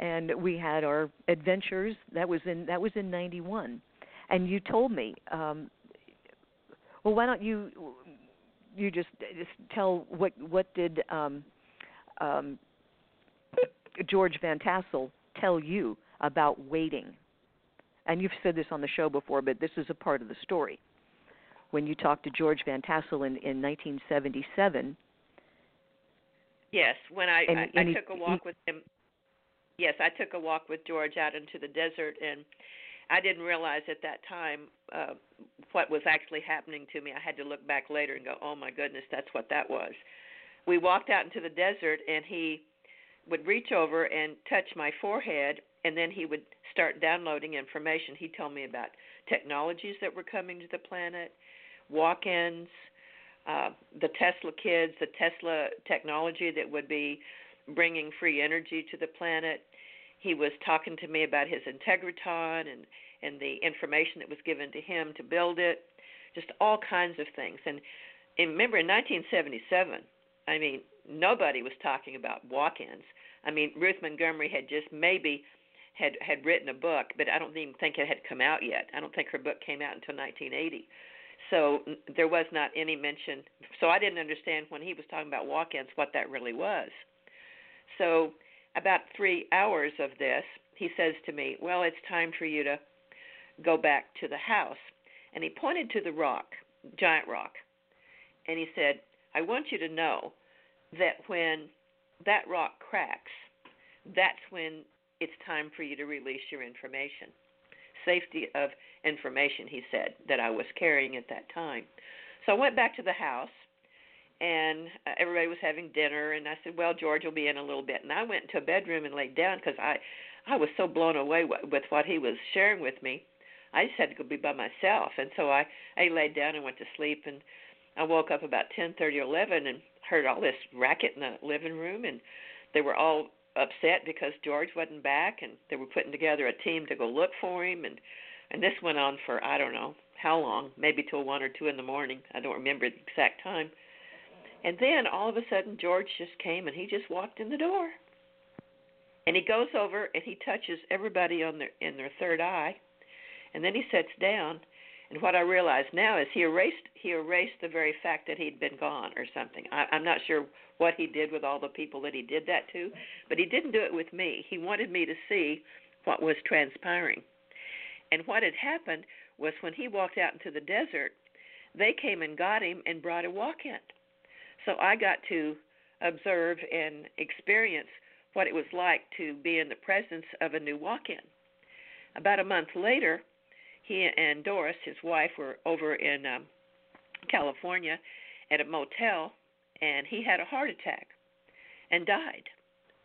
And we had our adventures. That was in that was in '91, and you told me, um, well, why don't you you just just tell what what did um, um, George Van Tassel tell you about waiting? And you've said this on the show before, but this is a part of the story when you talked to George Van Tassel in, in 1977. Yes, when I And- I, and I he- took a walk with him. Yes, I took a walk with George out into the desert, and I didn't realize at that time uh, what was actually happening to me. I had to look back later and go, "Oh my goodness, that's what that was." We walked out into the desert, and he would reach over and touch my forehead, and then he would start downloading information. He told me about technologies that were coming to the planet, walk-ins, uh, the Tesla kids, the Tesla technology that would be bringing free energy to the planet. He was talking to me about his integratron and and the information that was given to him to build it, just all kinds of things. And, and remember, in 1977, I mean, nobody was talking about walk-ins. I mean, Ruth Montgomery had just maybe had had written a book, but I don't even think it had come out yet. I don't think her book came out until 1980. So there was not any mention. So I didn't understand when he was talking about walk-ins what that really was. So about three hours of this, he says to me, "Well, it's time for you to go back to the house." And he pointed to the rock, giant rock, and he said, "I want you to know that when that rock cracks, that's when it's time for you to release your information. Safety of information," he said, that I was carrying at that time. So I went back to the house and uh, everybody was having dinner and I said, "Well, George will be in a little bit." And I went into a bedroom and laid down cuz I I was so blown away with what he was sharing with me. I just had to go be by myself. And so I I laid down and went to sleep and I woke up about 10:30 or 11 and heard all this racket in the living room and they were all upset because George wasn't back and they were putting together a team to go look for him and and this went on for I don't know how long, maybe till 1 or 2 in the morning. I don't remember the exact time. And then all of a sudden George just came and he just walked in the door. And he goes over and he touches everybody on their in their third eye. And then he sits down and what I realize now is he erased he erased the very fact that he'd been gone or something. I, I'm not sure what he did with all the people that he did that to, but he didn't do it with me. He wanted me to see what was transpiring. And what had happened was when he walked out into the desert, they came and got him and brought a walk in. So I got to observe and experience what it was like to be in the presence of a new walk in. About a month later, he and Doris, his wife, were over in um, California at a motel, and he had a heart attack and died.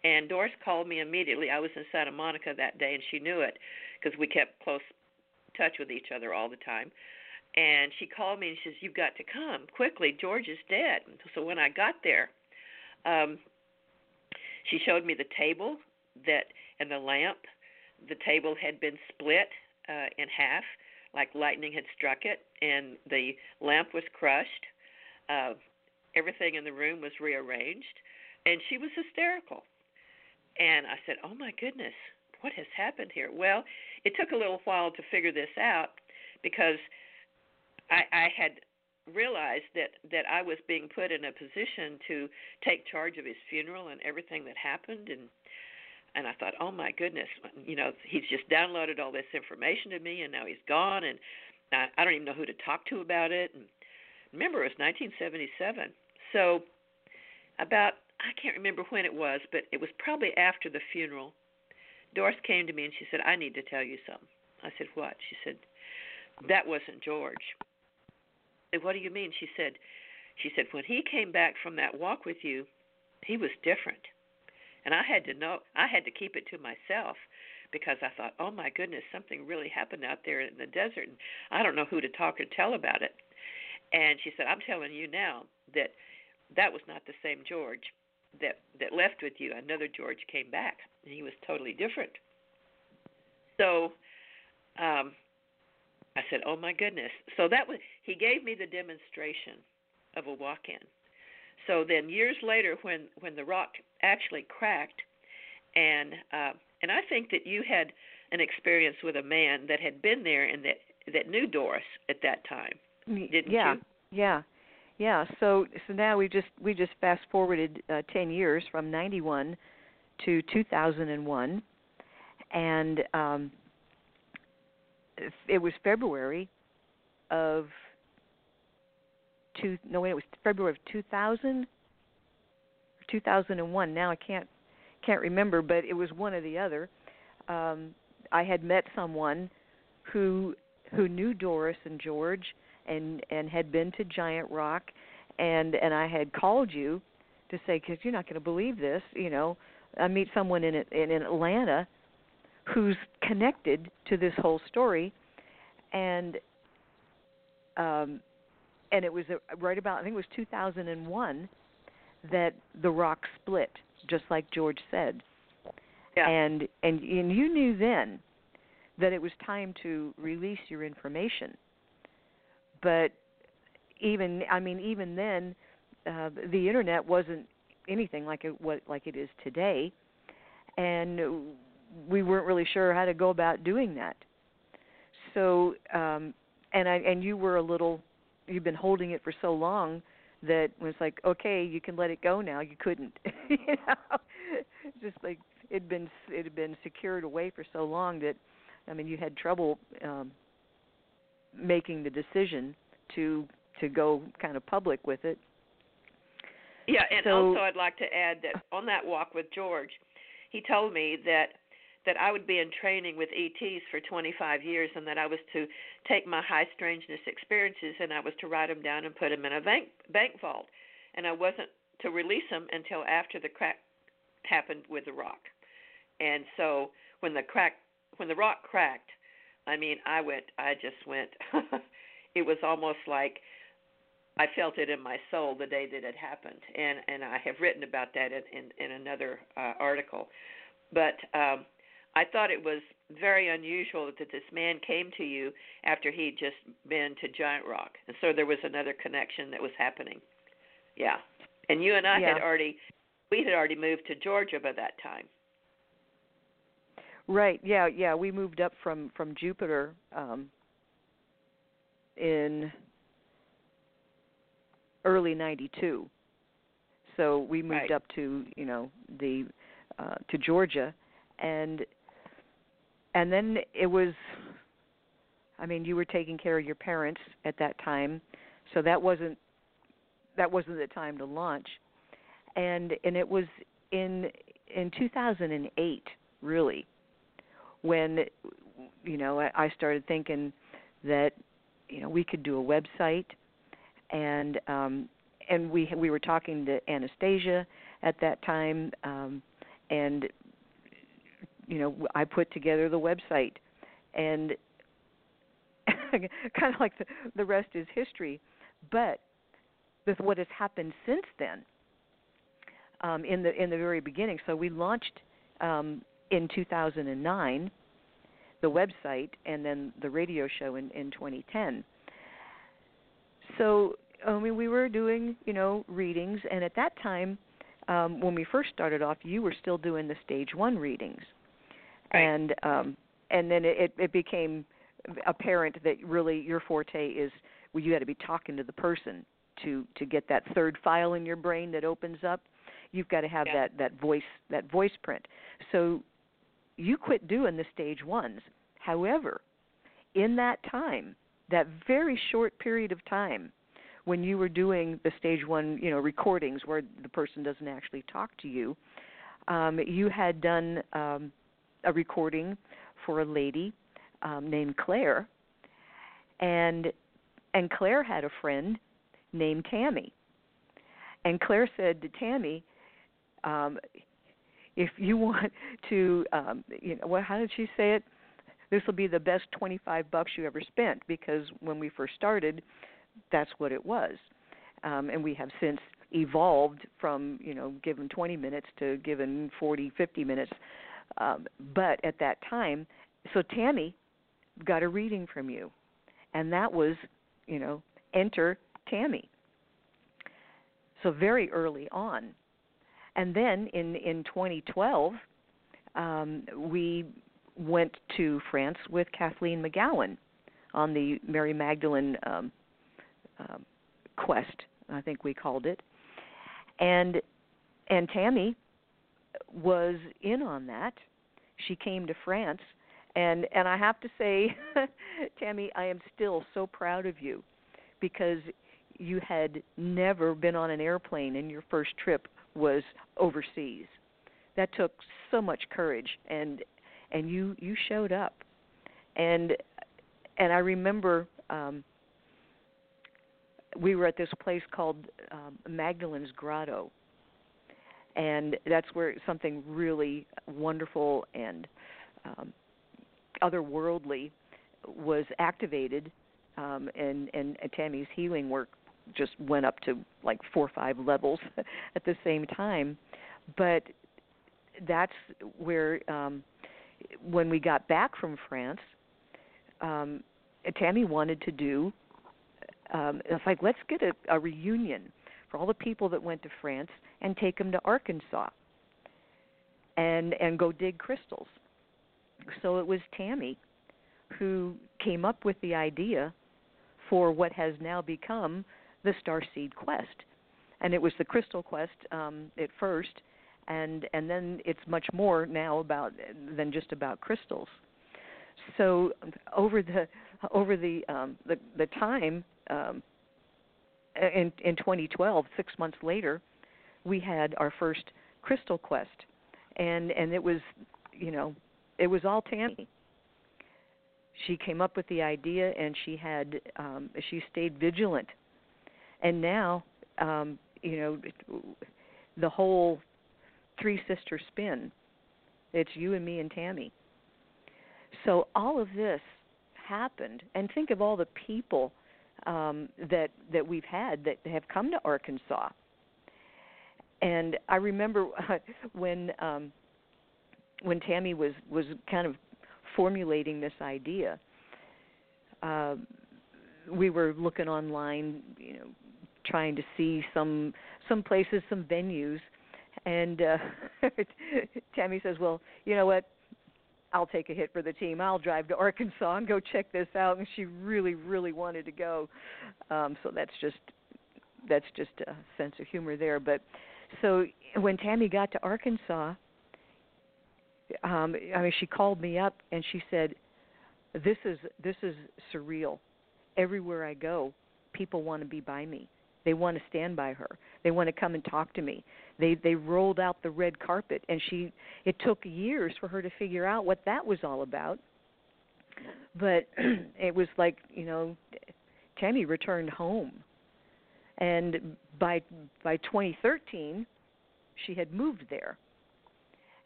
And Doris called me immediately. I was in Santa Monica that day, and she knew it because we kept close touch with each other all the time. And she called me and she says, "You've got to come quickly. George is dead." So when I got there, um, she showed me the table that and the lamp. The table had been split uh, in half, like lightning had struck it, and the lamp was crushed. Uh, everything in the room was rearranged, and she was hysterical. And I said, "Oh my goodness, what has happened here?" Well, it took a little while to figure this out because I, I had realized that that I was being put in a position to take charge of his funeral and everything that happened and and I thought, "Oh my goodness, you know, he's just downloaded all this information to me and now he's gone and I, I don't even know who to talk to about it." And remember it was 1977. So about I can't remember when it was, but it was probably after the funeral. Doris came to me and she said, "I need to tell you something." I said, "What?" She said, "That wasn't George." "What do you mean?" She said, "She said when he came back from that walk with you, he was different." And I had to know, I had to keep it to myself because I thought, "Oh my goodness, something really happened out there in the desert, and I don't know who to talk or tell about it." And she said, "I'm telling you now that that was not the same George that that left with you. Another George came back, and he was totally different." So, um, I said, "Oh my goodness!" So that was he gave me the demonstration of a walk-in. So then years later, when when the rock actually cracked, and uh, and I think that you had an experience with a man that had been there and that that knew Doris at that time, didn't yeah, you? Yeah, yeah. yeah. So so now we just we just fast forwarded uh, ten years from ninety one to two thousand and one, and um, it was February of two. No, wait, it was February of two thousand. 2001 now i can't can't remember but it was one or the other um i had met someone who who knew doris and george and and had been to giant rock and and i had called you to say because you're not going to believe this you know i meet someone in in atlanta who's connected to this whole story. And um and it was right about i think it was 2001 that the rock split just like george said. Yeah. and and and you knew then that it was time to release your information. But even i mean even then uh the internet wasn't anything like it what like it is today. And we weren't really sure how to go about doing that. So um and i and you were a little you've been holding it for so long that it was like okay you can let it go now. You couldn't you know? Just like it'd been it had been secured away for so long that i mean you had trouble um making the decision to to go kind of public with it. Yeah, and So- also I'd like to add that on that walk with George, he told me that that I would be in training with ETs for 25 years, and that I was to take my high strangeness experiences and I was to write them down and put them in a bank bank vault, and I wasn't to release them until after the crack happened with the rock. And so when the crack when the rock cracked, I mean I went I just went. it was almost like I felt it in my soul the day that it happened, and and I have written about that in in, in another uh, article. But um, I thought it was very unusual that this man came to you after he'd just been to Giant Rock, and so there was another connection that was happening. Yeah, and you and I had already we had already moved to Georgia by that time. Right. Yeah. Yeah. We moved up from from Jupiter um, in early '92. So we moved Right. up to you know the uh, to Georgia, and and then it was. I mean, you were taking care of your parents at that time, so that wasn't that wasn't the time to launch, and and it was in in 2008 really when you know I I started thinking that you know we could do a website and um and we we were talking to Anastasia at that time um and you know I put together the website. And kind of like the the rest is history. But with what has happened since then um in the in the very beginning so we launched um in 2009 the website and then the radio show in in 2010 so i mean we were doing you know readings. And at that time um when we first started off you were still doing the stage 1 readings Right. and um and then it it became apparent that really your forte is well you got to be talking to the person to to get that third file in your brain that opens up you've got to have Yeah. that that voice that voice print so you quit doing the stage ones however in that time that very short period of time when you were doing the stage one you know recordings where the person doesn't actually talk to you um you had done um a recording for a lady um named Claire. And and Claire had a friend named Tammie. And Claire said to Tammie um if you want to um you know what how did she say it? This will be the best 25 bucks you ever spent because when we first started that's what it was. Um, and we have since evolved from you know given 20 minutes to given 40 50 minutes um, but at that time so tammie got a reading from you and that was you know enter tammie. So very early on. And then in in 2012 um, we went to france with kathleen mcgowan on the mary magdalene um, um, quest i think we called it. And and Tammie was in on that. She came to France and and I have to say Tammie I am still so proud of you because you had never been on an airplane and your first trip was overseas. That took so much courage and and you you showed up. And and I remember um we were at this place called um, Magdalene's Grotto, and that's where something really wonderful and um, otherworldly was activated, um, and, and Tammie's healing work just went up to like four or five levels at the same time. But that's where um, when we got back from France, um, Tammie wanted to do um, it's like let's get a, a reunion for all the people that went to France and take them to Arkansas and and go dig crystals. So it was Tammie who came up with the idea for what has now become the Starseed Quest, and it was the Crystal Quest um, at first, and and then it's much more now about than just about crystals. So over the over the um, the, the time um, in in 2012, six months later, we had our first Crystal Quest, and and it was, you know, it was all Tammie. She came up with the idea, and she had um, she stayed vigilant, and now, um, you know, the whole three sister spin. It's you and me and Tammie. So all of this happened, and think of all the people um, that that we've had that have come to Arkansas. And I remember when um, when Tammie was was kind of formulating this idea. Uh, we were looking online, you know, trying to see some some places, some venues, and uh, Tammie says, "Well, you know what? I'll take a hit for the team. I'll drive to Arkansas and go check this out. And she really, really wanted to go. Um, so that's just that's just a sense of humor there. But so when Tammie got to Arkansas, um, I mean, she called me up and she said, "This is this is surreal. Everywhere I go, people want to be by me. They want to stand by her. They want to come and talk to me. They they rolled out the red carpet and she it took years for her to figure out what that was all about. But it was like, you know, Tammie returned home. And by by 2013, she had moved there.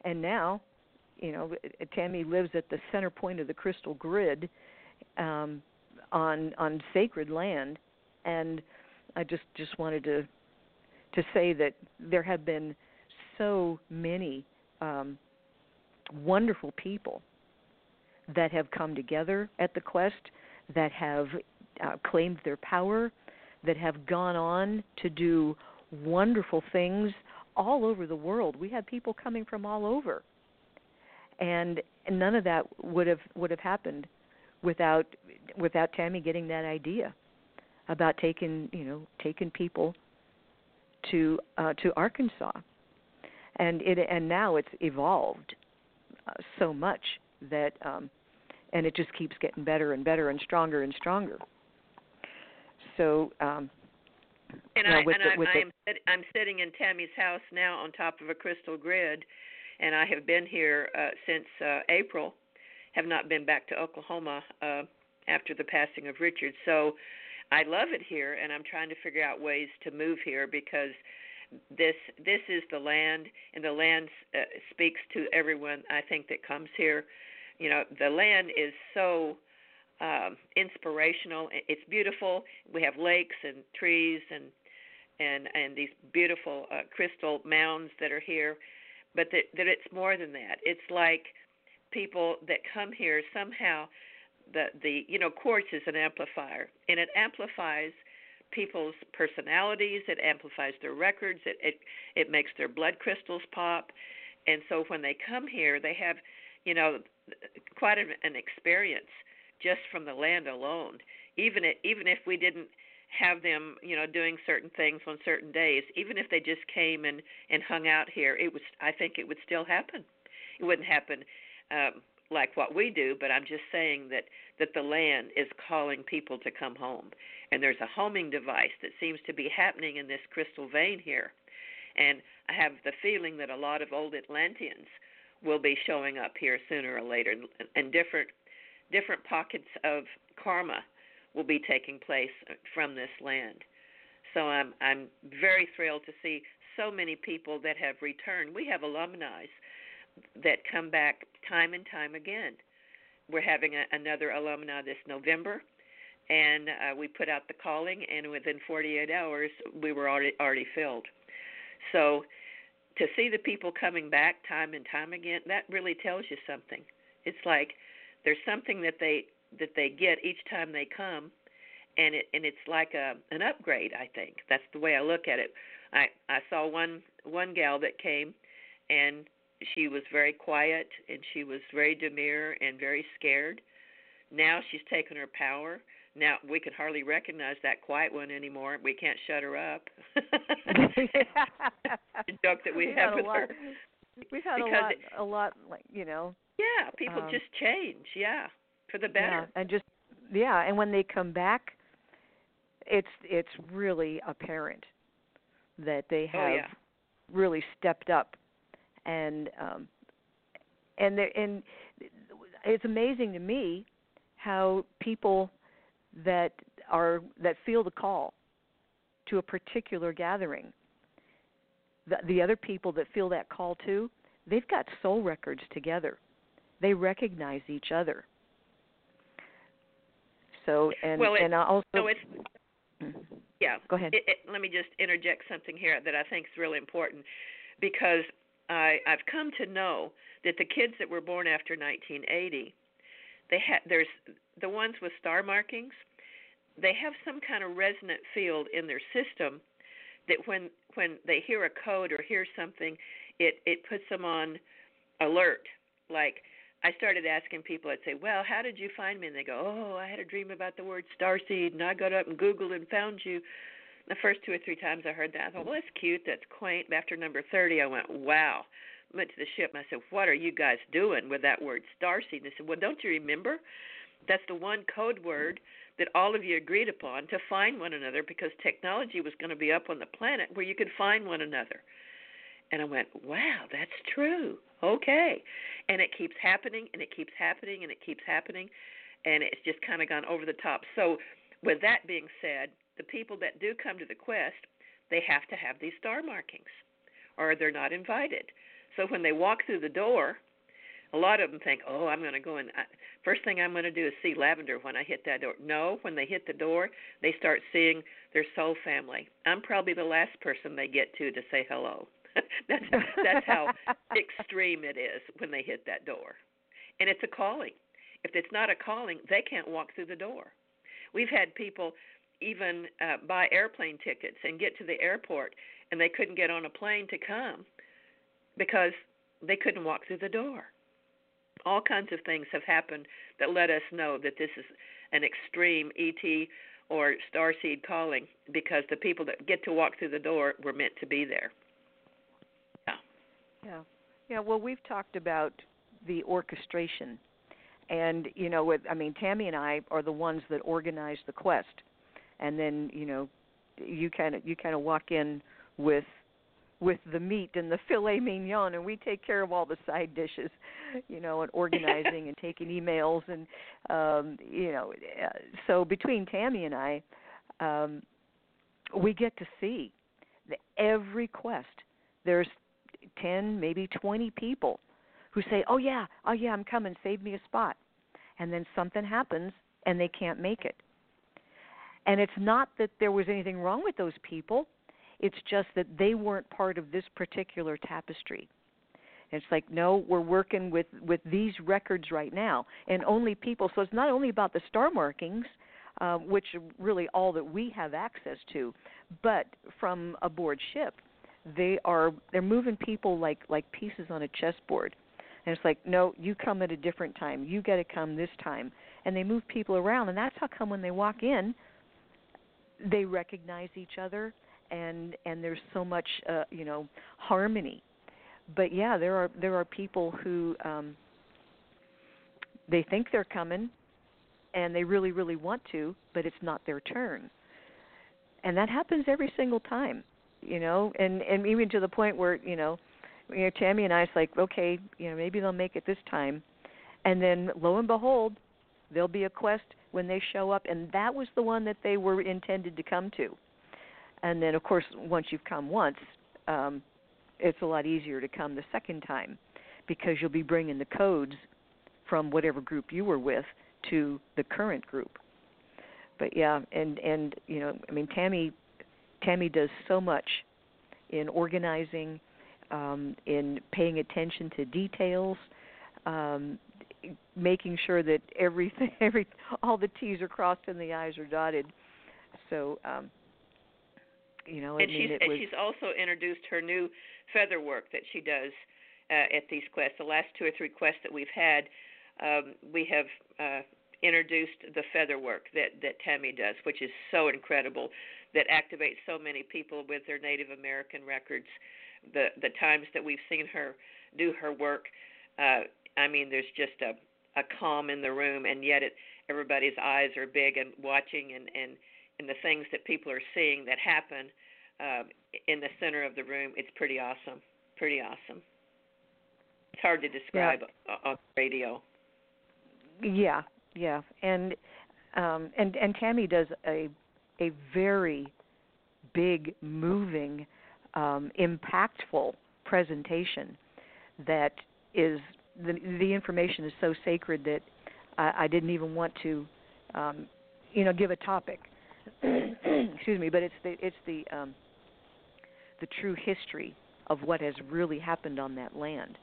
And now, you know, Tammie lives at the center point of the crystal grid um on on sacred land and I just just wanted to to say that there have been so many um, wonderful people that have come together at the quest, that have uh, claimed their power, that have gone on to do wonderful things all over the world. We had people coming from all over, and none of that would have would have happened without without Tammie getting that idea about taking you know taking people to uh, to Arkansas, and it and now it's evolved uh, so much that um, and it just keeps getting better and better and stronger and stronger. So. Um, and you know, I with and the, with I, I'm I'm sitting in Tammie's house now on top of a crystal grid, and I have been here uh, since uh, April. Have not been back to Oklahoma uh, after the passing of Richard. So I love it here, and I'm trying to figure out ways to move here because this this is the land, and the land uh, speaks to everyone. I think that comes here. You know, the land is so um, inspirational. It's beautiful. We have lakes and trees and and and these beautiful uh, crystal mounds that are here, but that that it's more than that. It's like people that come here somehow the the you know quartz is an amplifier and it amplifies people's personalities it amplifies their records it it it makes their blood crystals pop and so when they come here they have you know quite an, an experience just from the land alone even it, even if we didn't have them you know doing certain things on certain days even if they just came and and hung out here it was i think it would still happen it wouldn't happen um like what we do, but I'm just saying that that the land is calling people to come home. And there's a homing device that seems to be happening in this crystal vein here. And I have the feeling that a lot of old Atlanteans will be showing up here sooner or later and different different pockets of karma will be taking place from this land. So I'm I'm very thrilled to see so many people that have returned. We have alumni that come back time and time again. We're having a, another alumni this November, and uh, we put out the calling, and within 48 hours, we were already already filled. So, to see the people coming back time and time again, that really tells you something. It's like there's something that they that they get each time they come, and it and it's like a an upgrade. I think that's the way I look at it. I I saw one one gal that came, and she was very quiet and she was very demure and very scared. Now she's taken her power. Now we can hardly recognize that quiet one anymore. We can't shut her up. the joke that we We've have with a lot. her. We've had Because a lot, it- a lot, like you know, Yeah, people Um, just change. Yeah, for the yeah, better. and just yeah, and when they come back, it's it's really apparent that they Oh, have yeah. really stepped up, and um, and they and it's amazing to me how people that are that feel the call to a particular gathering the, the other people that feel that call too they've got soul records together they recognize each other so and Well, it- and also So it's Mhm. Yeah. Go ahead. It, it, let me just interject something here that I think is really important because I I've come to know that the kids that were born after 1980, they ha- there's the ones with star markings, they have some kind of resonant field in their system that when when they hear a code or hear something, it it puts them on alert. Like I started asking people, I'd say, "Well, how did you find me?" And they go, "Oh, I had a dream about the word starseed, and I got up and Googled and found you." The first two or three times I heard that, I thought, "Well, that's cute, that's quaint." After number thirty, I went, "Wow!" Went to the ship and I said, "What are you guys doing with that word starseed?" And they said, "Well, don't you remember? That's the one code word that all of you agreed upon to find one another because technology was going to be up on the planet where you could find one another." And I went, wow, that's true. Okay. And it keeps happening and it keeps happening and it keeps happening. And it's just kind of gone over the top. So, with that being said, the people that do come to the quest, they have to have these star markings or they're not invited. So, when they walk through the door, a lot of them think, oh, I'm going to go in. I- First thing I'm going to do is see Lavandar when I hit that door. No, when they hit the door, they start seeing their soul family. I'm probably the last person they get to to say hello. that's that's how extreme it is when they hit that door. And it's a calling. If it's not a calling, they can't walk through the door. We've had people even uh, buy airplane tickets and get to the airport and they couldn't get on a plane to come because they couldn't walk through the door. All kinds of things have happened that let us know that this is an extreme ET or starseed calling because the people that get to walk through the door were meant to be there. Yeah. Yeah, well we've talked about the orchestration. And you know, with I mean Tammie and I are the ones that organize the quest. And then, you know, you kind of you kind of walk in with with the meat and the filet mignon and we take care of all the side dishes, you know, and organizing and taking emails and um you know, uh, so between Tammie and I um we get to see the, every quest there's 10 maybe 20 people who say oh yeah oh yeah i'm coming save me a spot and then something happens and they can't make it. And it's not that there was anything wrong with those people, it's just that they weren't part of this particular tapestry. it's like, no, we're working with with these records right now, and only people. So it's not only about the star markings, uh, which are really all that we have access to, but from aboard ship, they are they're moving people like like pieces on a chessboard. And it's like, no, you come at a different time. You got to come this time. And they move people around, and that's how come when they walk in, they recognize each other, and and there's so much, uh, you know, harmony. But yeah, there are there are people who um, they think they're coming, and they really really want to, but it's not their turn. And that happens every single time, you know, and and even to the point where you know you know, Tammie and I, it's like, okay, you know, maybe they'll make it this time, and then lo and behold, there'll be a quest when they show up, and that was the one that they were intended to come to. And then, of course, once you've come once, um, it's a lot easier to come the second time because you'll be bringing the codes from whatever group you were with to the current group. But yeah, and and you know, I mean, Tammie, Tammie does so much in organizing um, in paying attention to details, um, making sure that everything, every all the T's are crossed and the I's are dotted. So, um, you know, and I mean, she's it was, she's also introduced her new feather work that she does uh, at these quests. The last two or three quests that we've had, um, we have uh, introduced the feather work that that Tammie does, which is so incredible, that activates so many people with their Native American records the the times that we've seen her do her work, uh, I mean, there's just a a calm in the room, and yet it everybody's eyes are big and watching, and and and the things that people are seeing that happen uh, in the center of the room. It's pretty awesome, pretty awesome. It's hard to describe yeah. on radio. Yeah, yeah, and um, and and Tammie does a a very big, moving um, impactful presentation that is the the information is so sacred that I, I didn't even want to um, you know give a topic. Excuse me but it's the it's the um, the true history of what has really happened on that land.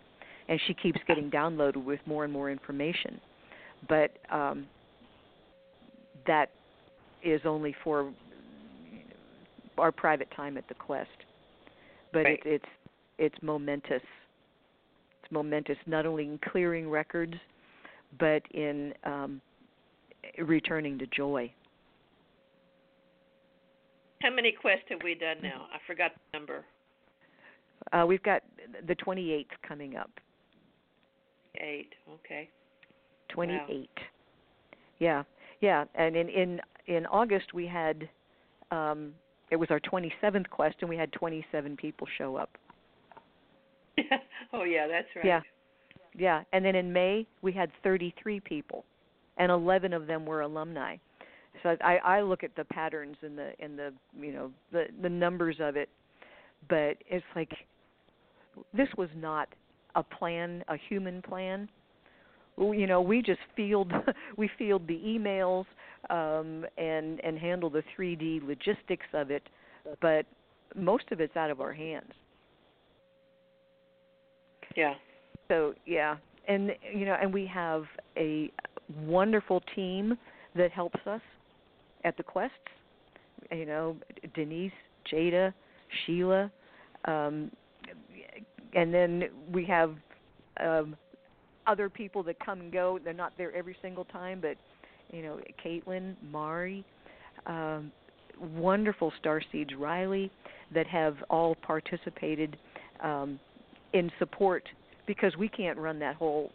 And she keeps getting downloaded with more and more information. But um, that is only for our private time at the quest but right. it's it's it's momentous. It's momentous not only in clearing records, but in um, returning to joy. How many quests have we done now? I forgot the number. Uh, we've got the 28th coming up. Eight. Okay. 28. Wow. Yeah, yeah, and in in in August we had um, it was our 27th quest, and we had 27 people show up. oh yeah, that's right. Yeah, yeah. And then in May we had 33 people, and 11 of them were alumni. So I, I look at the patterns and the and the you know the the numbers of it, but it's like this was not a plan, a human plan. You know, we just field we field the emails um, and and handle the 3D logistics of it, but most of it's out of our hands. Yeah. So yeah, and you know, and we have a wonderful team that helps us at the quests. You know, Denise, Jada, Sheila, um, and then we have um, other people that come and go. They're not there every single time, but you know, Caitlin, Mari, um, wonderful star seeds, Riley, that have all participated um, in support because we can't run that whole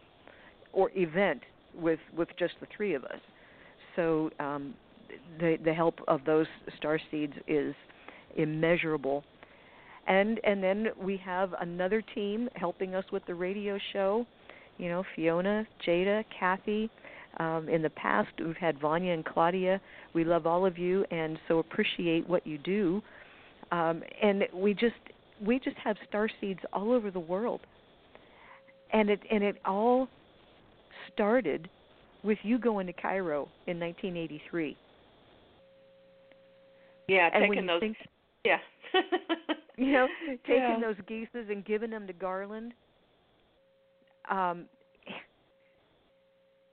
or event with with just the three of us. So um, the the help of those star seeds is immeasurable. And and then we have another team helping us with the radio show. You know, Fiona, Jada, Kathy, um, in the past, we've had Vanya and Claudia. We love all of you, and so appreciate what you do. Um, and we just we just have star seeds all over the world, and it and it all started with you going to Cairo in 1983. Yeah, and taking those. think, yeah. you know, taking Yeah. those Gizas and giving them to Garland. Um,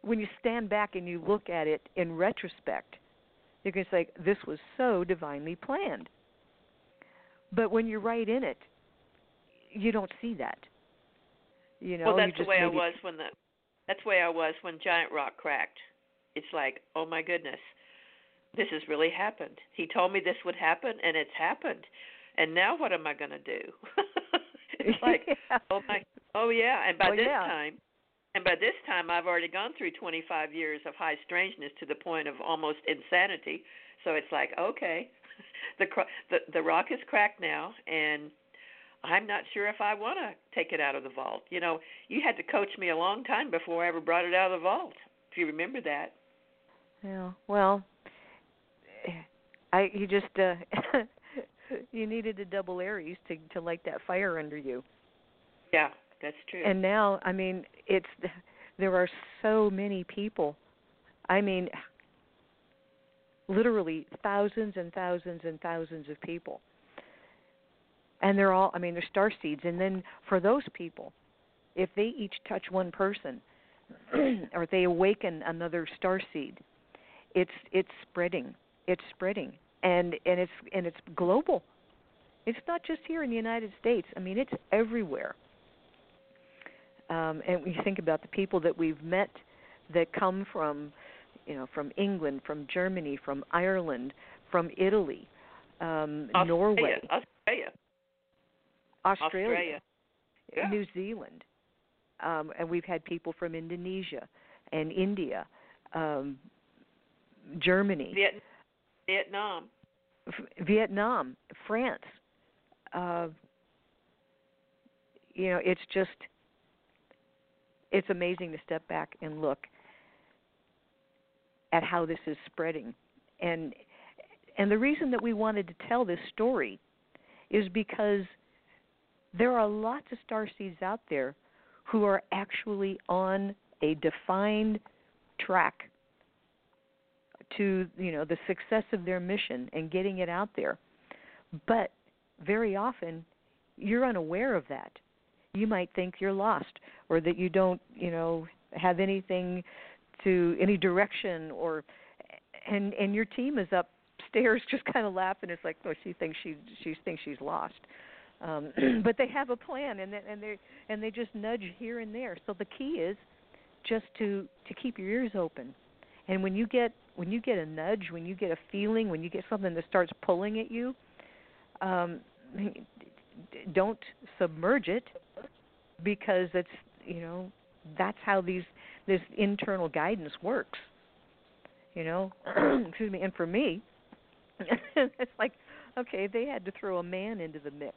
when you stand back and you look at it in retrospect, you can say this was so divinely planned. But when you're right in it, you don't see that. You know, well, that's the way I was when the. That's the way I was when Giant Rock cracked. It's like, oh my goodness, this has really happened. He told me this would happen, and it's happened. And now what am I going to do? it's like, Yeah. oh my, oh yeah. And by Well, this yeah. time, and by this time, I've already gone through 25 years of high strangeness to the point of almost insanity. So it's like, okay, the cr- the the rock is cracked now, and I'm not sure if I want to take it out of the vault. You know, you had to coach me a long time before I ever brought it out of the vault. If you remember that. Yeah. Well, I you just uh you needed a double Aries to to light that fire under you. Yeah, that's true. And now, I mean, it's there are so many people. I mean, literally thousands and thousands and thousands of people. And they're all I mean, they're star seeds and then for those people, if they each touch one person or they awaken another star seed, it's it's spreading. It's spreading. And and it's and it's global. It's not just here in the United States. I mean, it's everywhere. Um, and we think about the people that we've met that come from, you know, from England, from Germany, from Ireland, from Italy, um, Australia, Norway, Australia, Australia, Australia. Yeah. New Zealand, um, and we've had people from Indonesia and India, um, Germany, Viet- Vietnam. F- Vietnam, France. Uh, you know, it's just it's amazing to step back and look at how this is spreading. And and the reason that we wanted to tell this story is because there are lots of star seeds out there who are actually on a defined track to you know the success of their mission and getting it out there but very often you're unaware of that you might think you're lost or that you don't you know have anything to any direction or and and your team is upstairs just kind of laughing. It's like oh she thinks she she thinks she's lost. Um but they have a plan and they, and they and they just nudge here and there. So the key is just to to keep your ears open. And when you get when you get a nudge when you get a feeling when you get something that starts pulling at you um don't submerge it because it's you know that's how these this internal guidance works you know excuse me and for me it's like okay they had to throw a man into the mix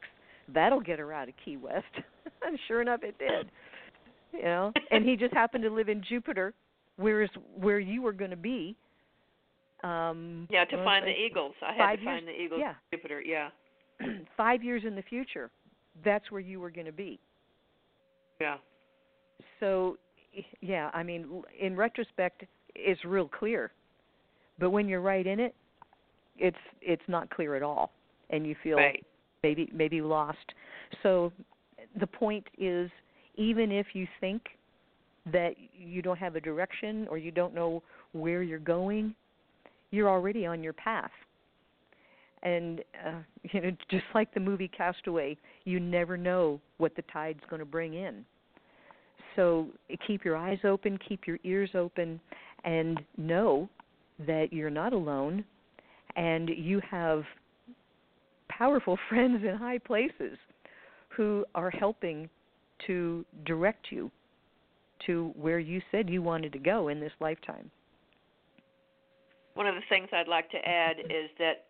that'll get her out of key west and sure enough it did you know and he just happened to live in jupiter whereas where you were going to be um Yeah, to find the eagles. I had to find the eagles. yeah. Jupiter. Yeah. five years in the future that's where you were going to be Yeah. so yeah i mean in retrospect it's real clear but when you're right in it it's it's not clear at all and you feel Right. maybe maybe lost so the point is even if you think that you don't have a direction or you don't know where you're going you're already on your path and uh, you know just like the movie castaway you never know what the tide's going to bring in so keep your eyes open keep your ears open and know that you're not alone and you have powerful friends in high places who are helping to direct you to where you said you wanted to go in this lifetime. One of the things I'd like to add is that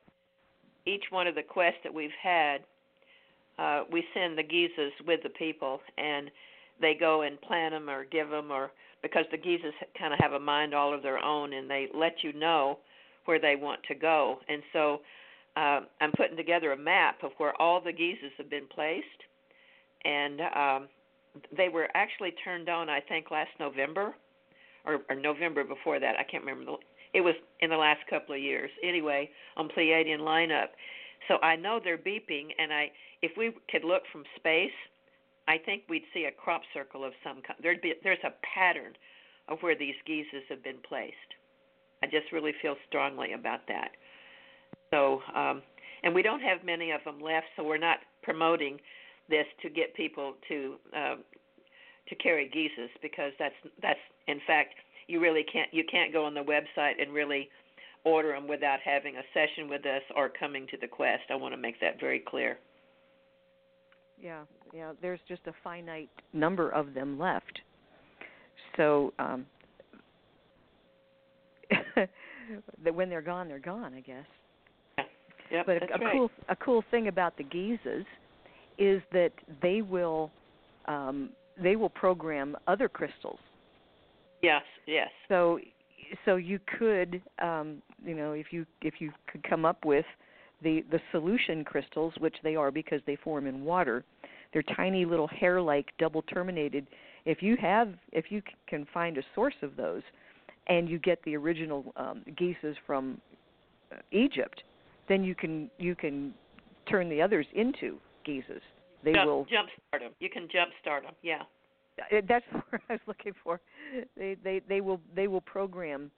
each one of the quests that we've had, uh, we send the Gizas with the people, and they go and plant them or give them, or because the Gizas kind of have a mind all of their own, and they let you know where they want to go. And so uh, I'm putting together a map of where all the Gizas have been placed, and um, they were actually turned on, I think, last November or, or November before that. I can't remember. The, it was in the last couple of years. Anyway, on Pleiadian lineup. So I know they're beeping, and I if we could look from space, I think we'd see a crop circle of some kind. There'd be there's a pattern of where these Gizas have been placed. I just really feel strongly about that. So, um, and we don't have many of them left, so we're not promoting this to get people to um, to carry Gizas because that's that's in fact you really can't you can't go on the website and really order them without having a session with us or coming to the quest. I want to make that very clear. Yeah, yeah. There's just a finite number of them left. So um, that when they're gone, they're gone. I guess. Yeah. Yep, but a, a right. cool a cool thing about the Gizas is that they will um, they will program other crystals. Yes, yes. So so you could um, you know if you if you could come up with the the solution crystals, which they are because they form in water. They're tiny little hair-like double terminated. If you have if you can find a source of those, and you get the original um, Gizas from uh, Egypt, then you can you can turn the others into Gizas. They jump, will. jump start them. You can jump start them. Yeah. Uh, That's what I was looking for. They they they will they will program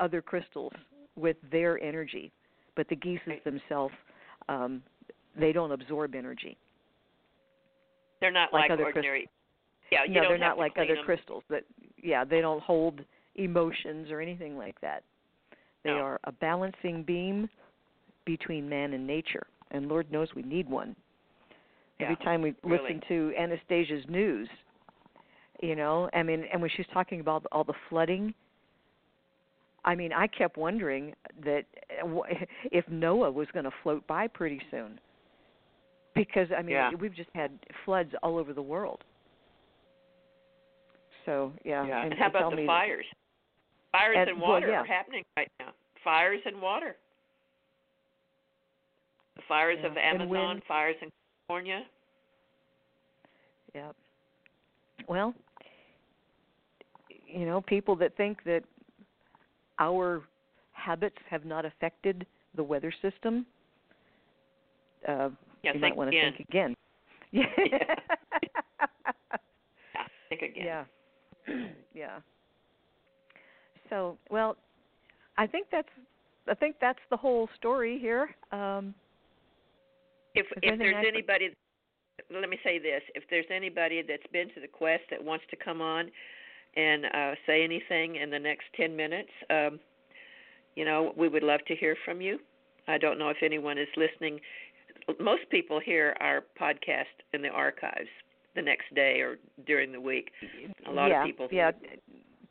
other crystals with their energy, but the Gizas Right. themselves um, they don't absorb energy. They're not Like like, other ordinary. Yeah, you no, they're not like other them. crystals. That yeah, they don't hold emotions or anything like that. They No. are a balancing beam between man and nature, and Lord knows we need one. Every time we really. listen to Anastasia's news, you know, I mean, and when she's talking about all the flooding, I mean, I kept wondering that uh, if Noah was going to float by pretty soon, because I mean, Yeah. we've just had floods all over the world. So yeah, Yeah. and, And how about the fires? Fires And- and well, water yeah. are happening right now. Fires and water. The fires Yeah, of the Amazon, wind. fires in California. Yeah. Well, you know, people that think that our habits have not affected the weather system, uh, Yeah, you might want to again. think again. Yeah. Yeah, think again. yeah. yeah. So, well, I think that's I think that's the whole story here. Um, If if there's I could- anybody, let me say this: if there's anybody that's been to the quest that wants to come on and uh, say anything in the next ten minutes, um, you know, we would love to hear from you. I don't know if anyone is listening. Most people hear our podcast in the archives the next day or during the week. A lot yeah, of people yeah,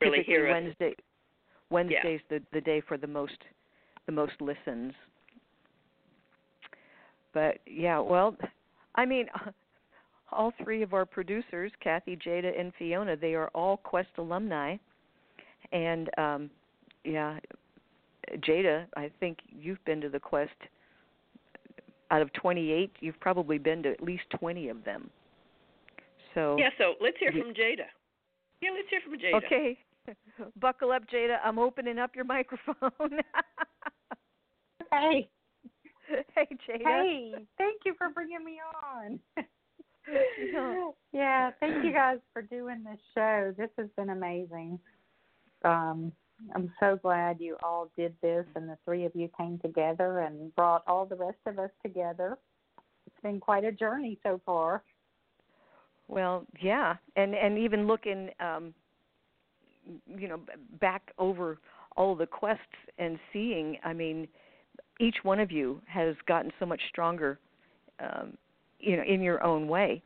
really typically hear us. Wednesday. Wednesday's the the day for the most the most listens. But yeah, well, I mean, all three of our producers, Kathy, Jada, and Fiona, they are all Quest alumni, and um, yeah, Jada, I think you've been to the Quest. Out of 28, you've probably been to at least 20 of them. So Yeah, so let's hear from Jada. Yeah, let's hear from Jada. Okay. Buckle up, Jada. I'm opening up your microphone. Hey, hey, Jada. hey, thank you for bringing me on. Yeah. yeah, thank you guys for doing this show. This has been amazing. Um, I'm so glad you all did this and the three of you came together and brought all the rest of us together. It's been quite a journey so far. Well, yeah, and and even looking, um, you know, back over all the quests and seeing. I mean, each one of you has gotten so much stronger, um, you know, in your own way.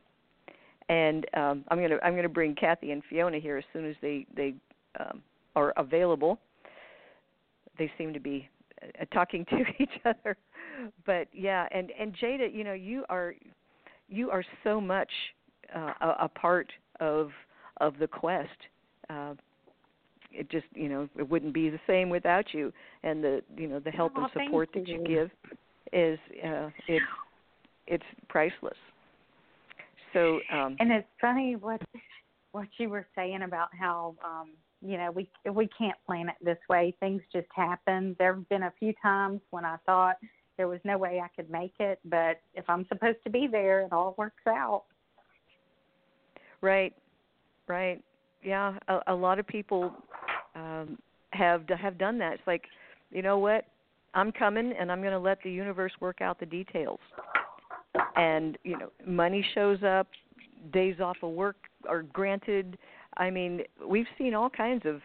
And um, I'm gonna I'm gonna bring Kathy and Fiona here as soon as they they um, are available. They seem to be uh, talking to each other, but yeah, and and Jada, you know, you are you are so much uh, a, a part of of the quest. Uh, it just you know it wouldn't be the same without you, and the you know the help Oh, and support that you you. give is uh, it's it's priceless. So um, And it's funny what what you were saying about how um you know, we we can't plan it this way. Things just happen. There have been a few times when I thought there was no way I could make it, but if I'm supposed to be there, it all works out. Right, right. Yeah, a, a lot of people um, have have done that. It's like, you know what? I'm coming, and I'm going to let the universe work out the details. And you know, money shows up, days off of work are granted. I mean, we've seen all kinds of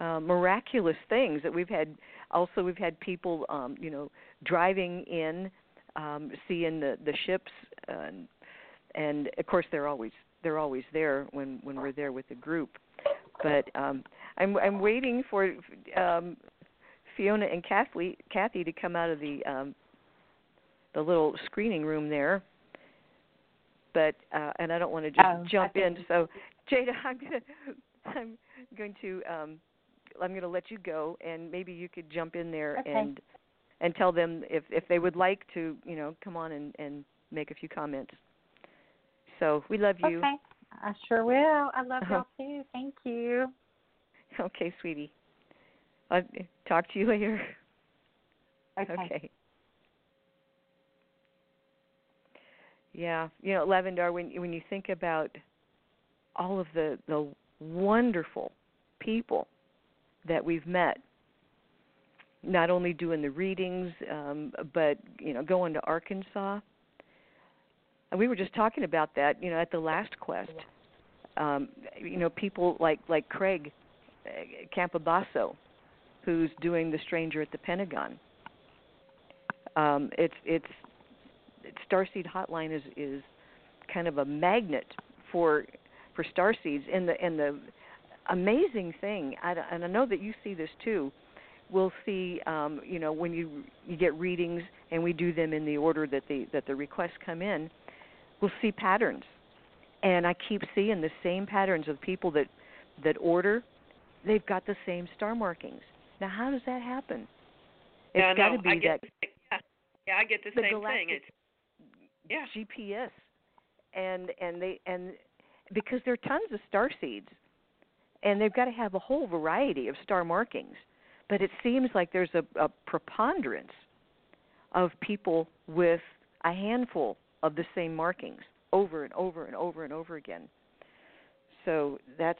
uh, miraculous things that we've had. Also, we've had people, um, you know, driving in, um, seeing the the ships, and, and of course they're always they're always there when when we're there with the group. But um, I'm I'm waiting for um, Fiona and Kathy Kathy to come out of the um, the little screening room there. But uh, and I don't want to just oh, jump in. So Jada, I'm gonna I'm going to um, I'm going to let you go, and maybe you could jump in there okay. and and tell them if if they would like to, you know, come on and and make a few comments. So we love you. Okay, I sure will. I love y'all too. Thank you. Okay, sweetie. I'll talk to you later. Okay. okay. Yeah, you know, Lavandar, when when you think about all of the the wonderful people that we've met, not only doing the readings, um, but you know, going to Arkansas. And we were just talking about that, you know, at the last quest. Um, you know, people like like Craig uh, Campobasso, who's doing the Stranger at the Pentagon. Um, it's it's Starseed Hotline is is kind of a magnet for for starseeds. And the and the amazing thing, I, and I know that you see this too. We'll see, um, you know, when you you get readings and we do them in the order that the that the requests come in, we'll see patterns. And I keep seeing the same patterns of people that that order. They've got the same star markings. Now, how does that happen? It's yeah, got no, to be I get, that. Yeah, yeah, I get the, the same thing. It's yeah. GPS, and and they and because there are tons of star seeds, and they've got to have a whole variety of star markings, but it seems like there's a, a preponderance of people with a handful of the same markings over and over and over and over again. So that's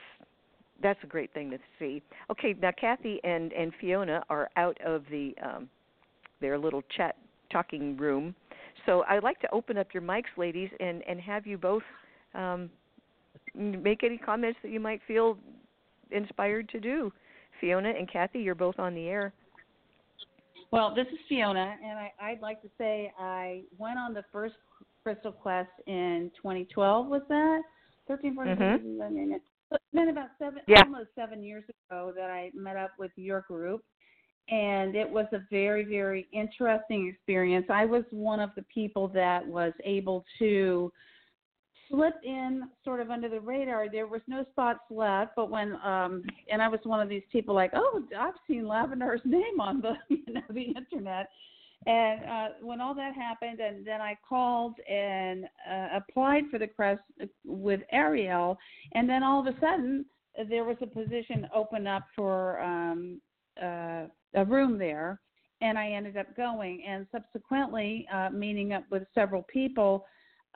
that's a great thing to see. Okay, now Kathy and and Fiona are out of the um, their little chat talking room. So I'd like to open up your mics, ladies, and and have you both um, make any comments that you might feel inspired to do. Fiona and Kathy, you're both on the air. Well, this is Fiona, and I, I'd like to say I went on the first Crystal Quest in 2012. Was that 13, 14, Mhm. It's been about seven, Yeah. almost seven years ago that I met up with your group, and it was a very, very interesting experience. I was one of the people that was able to slip in sort of under the radar. There was no spots left, but when um and I was one of these people like, oh, I've seen Lavandar's name on the you know the internet. And uh, when all that happened, and then I called and uh, applied for the crest with Arielle, and then all of a sudden there was a position open up for um, uh, a room there, and I ended up going. And subsequently, uh, meeting up with several people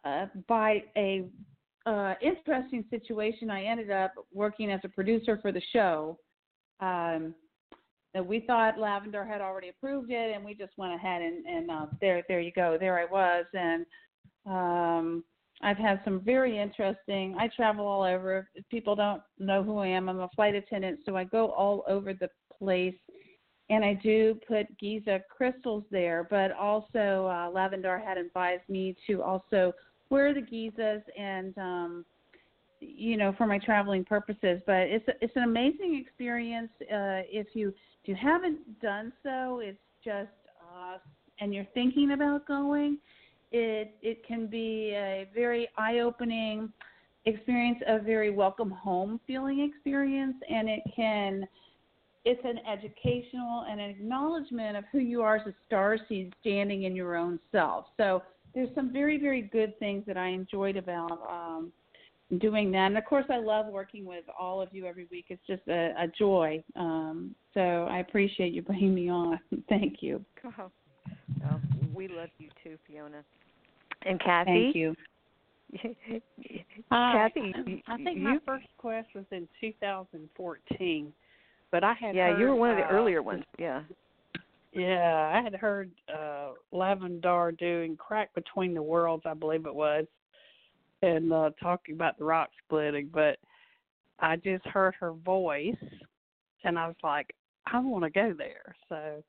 uh, by a uh, interesting situation, I ended up working as a producer for the show. Um, we thought Lavandar had already approved it, and we just went ahead and, and uh, there, there you go, there I was, and um, I've had some very interesting. I travel all over. If people don't know who I am, I'm a flight attendant, so I go all over the place, and I do put Giza crystals there. But also, uh, Lavandar had advised me to also wear the Gizas and um, you know for my traveling purposes but it's a, it's an amazing experience uh if you if you haven't done so it's just uh and you're thinking about going it it can be a very eye opening experience a very welcome home feeling experience and it can it's an educational and an acknowledgement of who you are as a star seed standing in your own self so there's some very very good things that i enjoyed about um doing that. And of course, I love working with all of you every week. It's just a, a joy. Um, so I appreciate you bringing me on. Thank you. Oh, oh, we love you too, Fiona. And Kathy. Thank you. Hi. Kathy, I think you, my first quest was in 2014, but I had yeah, heard, you were one of the uh, earlier ones. Yeah. Yeah, I had heard uh Lavandar doing "Crack Between the Worlds," I believe it was, and uh talking about the rock splitting. But I just heard her voice, and I was like, I want to go there. So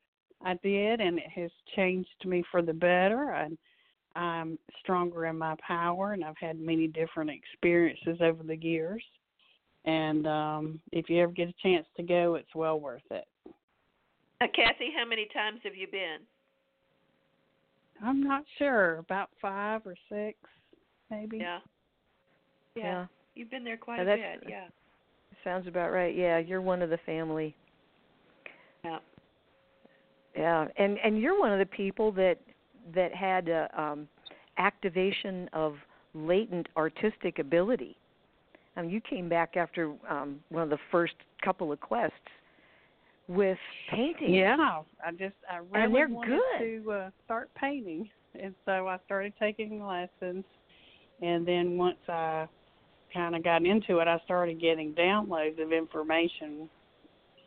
I did, and it has changed me for the better. And I'm stronger in my power, and I've had many different experiences over the years. And um if you ever get a chance to go, it's well worth it. Uh, Kathy, how many times have you been? I'm not sure, about five or six, maybe. Yeah. Yeah. You've been there quite Yeah, a bit. Yeah. Sounds about right. Yeah, you're one of the family. Yeah. Yeah, and and you're one of the people that that had a um activation of latent artistic ability. I mean, you came back after um one of the first couple of quests with painting. Yeah, I just I really wanted good. to uh, start painting, and so I started taking lessons. And then once I kind of got into it, I started getting downloads of information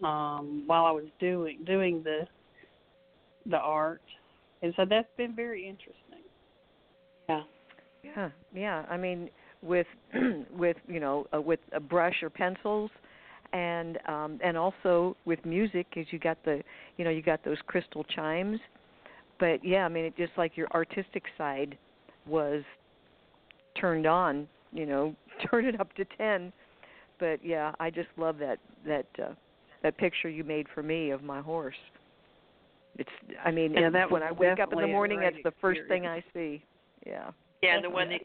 um, while I was doing doing the the art, and so that's been very interesting. Yeah. Yeah, yeah. I mean, with with you know uh, with a brush or pencils, and um, and also with music, as you got the you know you got those crystal chimes. But yeah, I mean, it just like your artistic side was turned on. You know, turn it up to ten. But yeah, I just love that that uh, that picture you made for me of my horse. It's I mean, Yeah, that when I wake up in the morning, great that's the first thing I see. Yeah. Yeah, and the one that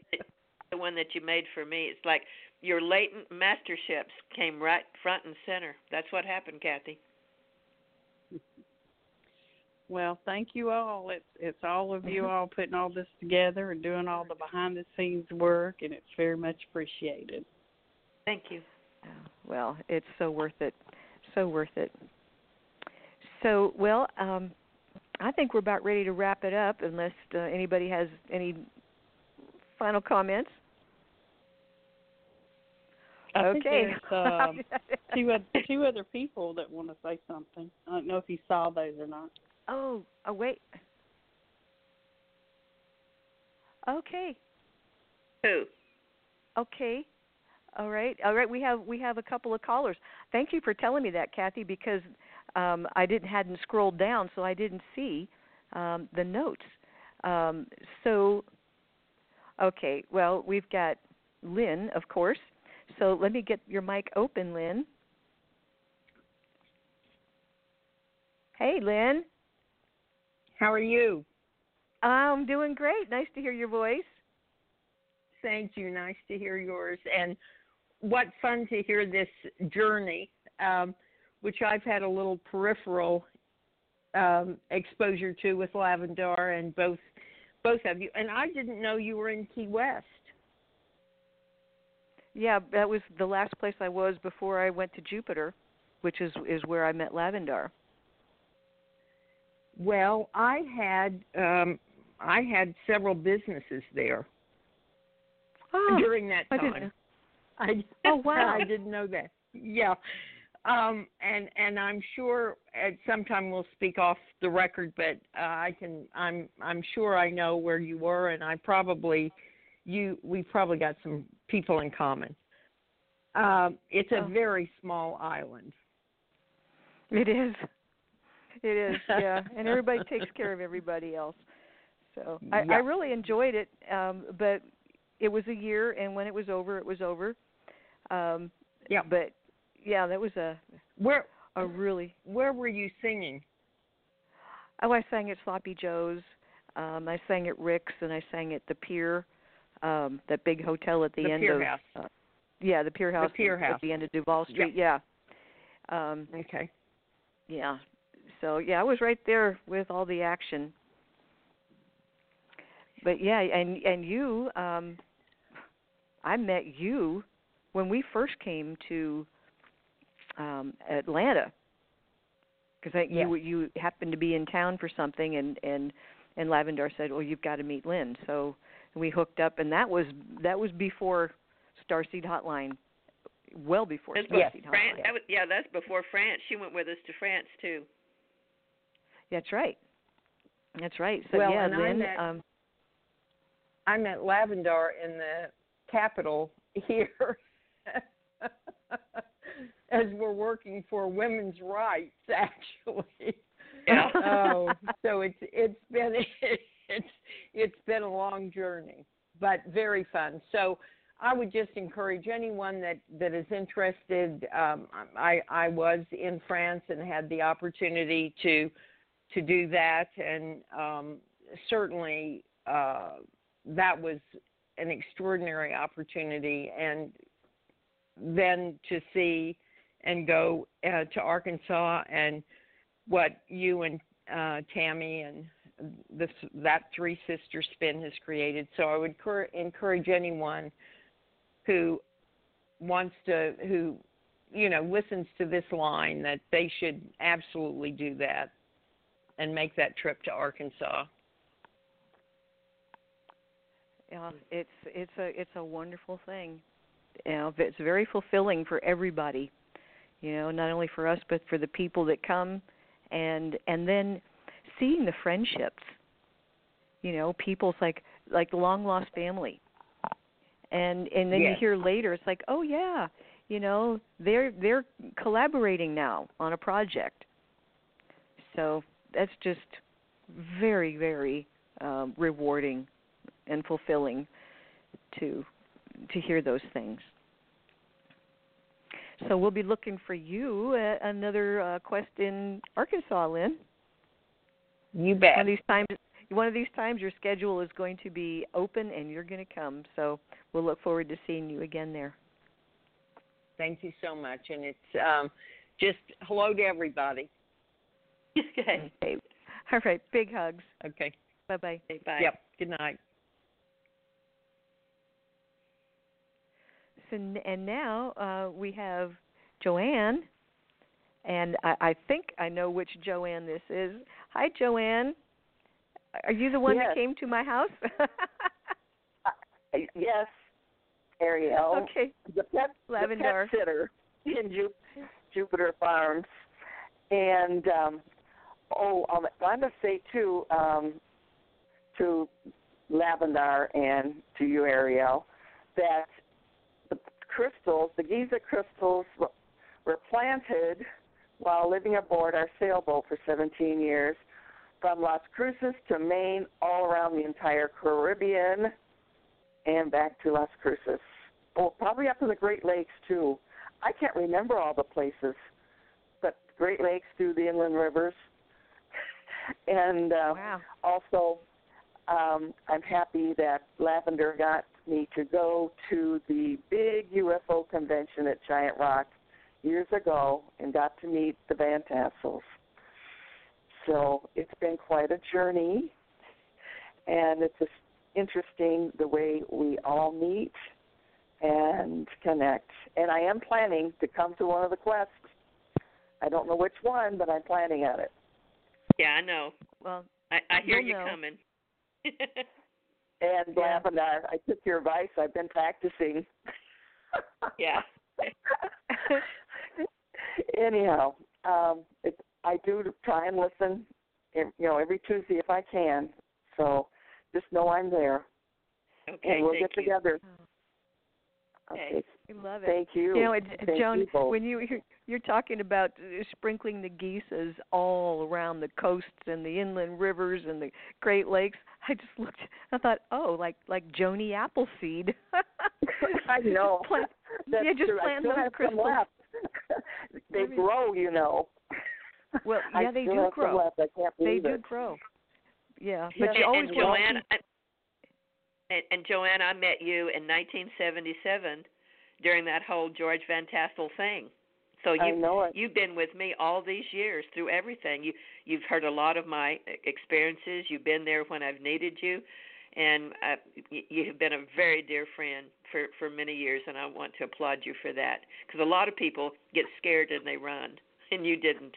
the one that you made for me, it's like your latent masterships came right front and center. That's what happened, Kathy. Well, thank you all. It's it's all of you all putting all this together and doing all the behind the scenes work, and it's very much appreciated. Thank you. Well, it's so worth it. So worth it. So, well, um, I think we're about ready to wrap it up unless uh, anybody has any final comments. I okay. think there's um, two other, two other people that want to say something. I don't know if you saw those or not. oh, oh, wait. Okay. Who? Okay. All right. All right. We have we have a couple of callers. Thank you for telling me that, Kathy, because um, I didn't hadn't scrolled down, so I didn't see um, the notes. Um, so, okay. Well, we've got Lynn, of course. So let me get your mic open, Lynn. Hey, Lynn. How are you? I'm doing great. Nice to hear your voice. Thank you. Nice to hear yours. And what fun to hear this journey, um, which I've had a little peripheral um, exposure to with Lavandar and both both of you. And I didn't know you were in Key West. Yeah, that was the last place I was before I went to Jupiter, which is is where I met Lavandar. Well, I had um, I had several businesses there Oh, during that I time. didn't. I Oh, wow. I didn't know that. Yeah. Um and and I'm sure at some time we'll speak off the record but uh, I can I'm I'm sure I know where you were and I probably you we probably got some people in common. Um it's a Oh. very small island. It is. It is, yeah. and everybody takes care of everybody else. So I, I really enjoyed it. Um, but it was a year and when it was over it was over. Um Yeah. but yeah, that was a Where a really where were you singing? oh I sang at Sloppy Joe's, um, I sang at Rick's and I sang at the Pier, um, that big hotel at the, The end Pier of House. Uh, yeah, the Pier House Pier at House. the end of Duval Street, yeah. Um Okay. Yeah. So yeah, I was right there with all the action. But yeah, and and you, um I met you when we first came to um Atlanta because Yes. you you happened to be in town for something and and and Lavandar said, "Well, you've got to meet Lynn." So we hooked up, and that was that was before Starseed Hotline, well before That's Starseed before Hotline. France. That was, yeah, that's before France. She went with us to France too. That's right. That's right. So Well, yeah, and I met- um, I met Lavandar in the Capitol here as we're working for women's rights, actually. Yeah. oh, so it's it's been it's it's been a long journey, but very fun. So I would just encourage anyone that that is interested. Um, I I was in France and had the opportunity to to do that, and um, certainly uh, that was an extraordinary opportunity. And then to see and go uh, to Arkansas and what you and uh, Tammie and this that three sister spin has created. So I would cur- encourage anyone who wants to who you know listens to this line that they should absolutely do that and make that trip to Arkansas. yeah, it's it's a it's a wonderful thing. You know, it's very fulfilling for everybody. You know, not only for us but for the people that come, and and then seeing the friendships. You know, people's like like the long lost family, and and then you hear later it's like, oh yeah, you know, they're they're collaborating now on a project. So that's just very very um, rewarding and fulfilling to to hear those things. So we'll be looking for you at another uh, quest in Arkansas, Lynn. You bet. One of these times, one of these times, your schedule is going to be open and you're going to come. So we'll look forward to seeing you again there. Thank you so much, and it's um, just hello to everybody. okay. Okay. All right. Big hugs. Okay. Bye bye. Okay, bye. Yep. Good night. So, and now uh, we have Joanne, and I, I think I know which Joanne this is. Hi, Joanne. Are you the one Yes. that came to my house? Yes, Arielle. okay. The pet, the Lavandar. pet sitter in Ju- Jupiter Farms, and um, oh, um, I must say too um, to Lavandar and to you, Arielle, that the crystals, the Giza crystals, were planted while living aboard our sailboat for 17 years, from Las Cruces to Maine, all around the entire Caribbean and back to Las Cruces. Oh, probably up in the Great Lakes too. I can't remember all the places, but Great Lakes through the inland rivers, and uh, Wow. also um, I'm happy that Lavandar got me to go to the big UFO convention at Giant Rock years ago and got to meet the Van Tassels. So it's been quite a journey, and it's just interesting the way we all meet and connect. And I am planning to come to one of the quests. I don't know which one, but I'm planning on it. Yeah, I know. Well, I, I hear You'll know. coming. And Yeah. Lavandar, I took your advice. I've been practicing. yeah. Anyhow, um, it, I do try and listen, you know, every Tuesday if I can. So just know I'm there, Okay. and we'll thank get you. together. Okay. Okay. we love it. Thank you. You know, it, Joan, you when you you're, you're talking about uh, sprinkling the Gizas all around the coasts and the inland rivers and the Great Lakes, I just looked. I thought, oh, like like Joni Appleseed. I know. Plant, yeah, just true. Plant still those crystals. Some left. they Maybe- grow, you know. Well, I yeah, they do grow. left. I can't They do it. grow. Yeah, Yeah. but you and, always and Joanne, and, and Joanne, I met you in 1977 during that whole George Van Tassel thing. So you know it. you've been with me all these years through everything. You you've heard a lot of my experiences. You've been there when I've needed you, and uh, you have been a very dear friend for for many years, and I want to applaud you for that. Because a lot of people get scared and they run, and you didn't.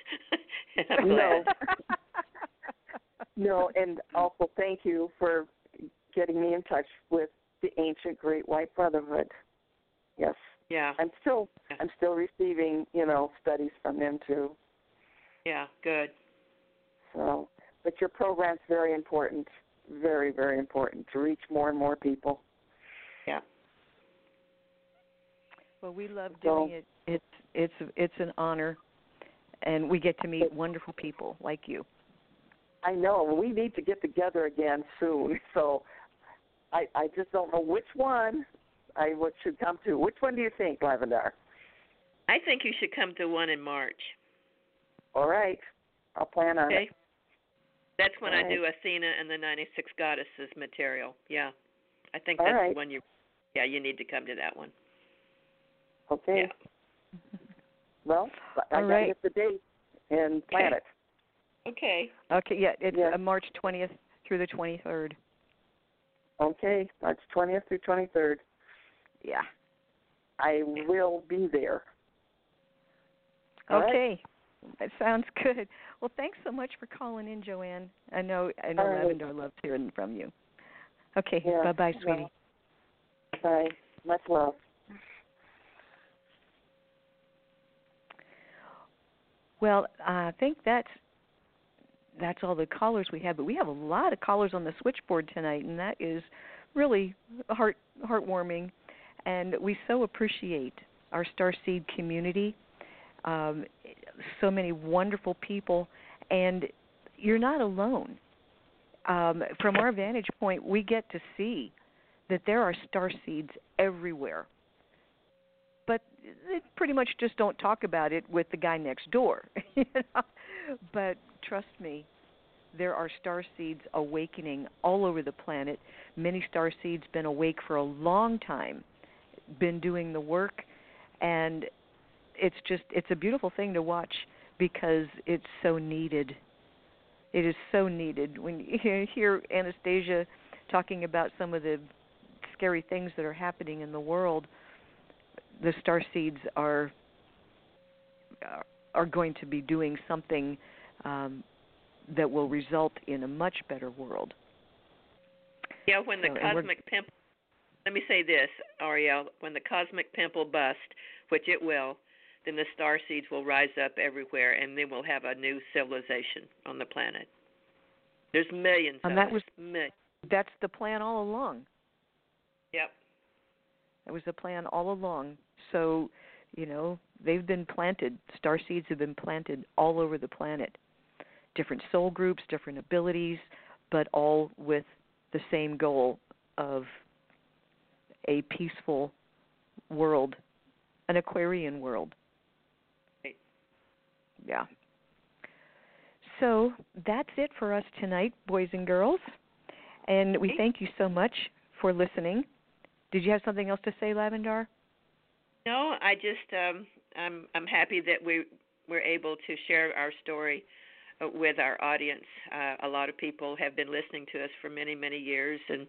and No. No, and also thank you for getting me in touch with the ancient Great White Brotherhood. Yes, Yeah, I'm still I'm still receiving you know studies from them too. yeah, good. So, but your program's very important, very very important to reach more and more people. Yeah. Well, we love So- doing it. It's it's it's an honor, and we get to meet wonderful people like you. I know we need to get together again soon. So, I I just don't know which one I what should come to. Which one do you think, Lavandar? I think you should come to one in March. All right, I'll plan on Okay. it. That's when I All do Athena and the 96 Goddesses material. Yeah. I think All that's right. the one you Yeah, you need to come to that one. Okay. Well, I All gotta right. get the date and plan Okay. it. Okay. Okay, yeah, it's Yeah. uh, March 20th through the 23rd. Okay, March 20th through 23rd. Yeah. I will be there. All right? Okay. That sounds good. Well, thanks so much for calling in, Joanne. I know I know right. Lavandar loves hearing from you. Okay. Yeah, bye bye, sweetie. Bye. Much love. Well, I think that's that's all the callers we have, but we have a lot of callers on the switchboard tonight, and that is really heart heartwarming. And we so appreciate our Starseed community. Um, so many wonderful people, and you're not alone. Um, from our vantage point, we get to see that there are star seeds everywhere. But they pretty much just don't talk about it with the guy next door. you know? But trust me, there are star seeds awakening all over the planet. Many star seeds been awake for a long time, been doing the work, and it's just it's a beautiful thing to watch because it's so needed. It is so needed when you hear Anastasia talking about some of the scary things that are happening in the world. The star seeds are are going to be doing something um, that will result in a much better world. Yeah, when the So, cosmic pimple let me say this, Arielle, when the cosmic pimple bust, which it will, then the star seeds will rise up everywhere and then we'll have a new civilization on the planet. There's millions And of that us. was- Millions. That's the plan all along. Yep. That was the plan all along. So, you know, they've been planted. Star seeds have been planted all over the planet. Different soul groups, different abilities, but all with the same goal of a peaceful world, an Aquarian world. Yeah. So that's it for us tonight, boys and girls. And we thank you so much for listening. Did you have something else to say, Lavandar? No, I just um I'm I'm happy that we we're able to share our story uh, with our audience. Uh, a lot of people have been listening to us for many many years and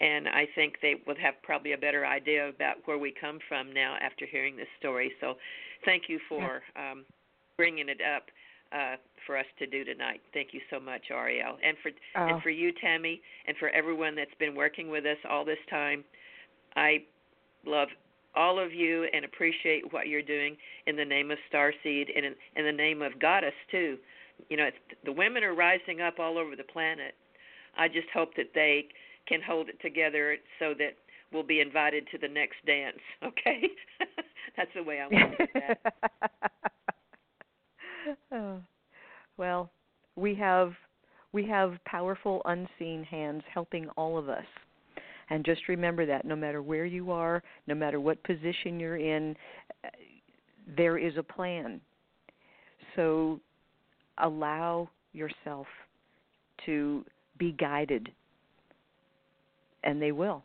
and I think they would have probably a better idea about where we come from now after hearing this story. So thank you for um bringing it up uh for us to do tonight. Thank you so much, Arielle. And for Oh. and for you, Tammie, and for everyone that's been working with us all this time. I love all of you and appreciate what you're doing in the name of Starseed and in, in the name of Goddess too. You know, it's, the women are rising up all over the planet. I just hope that they can hold it together so that we'll be invited to the next dance. Okay, that's the way I want to do that. Oh. well, we have we have powerful unseen hands helping all of us. And just remember that no matter where you are, no matter what position you're in, uh, there is a plan. So allow yourself to be guided, and they will.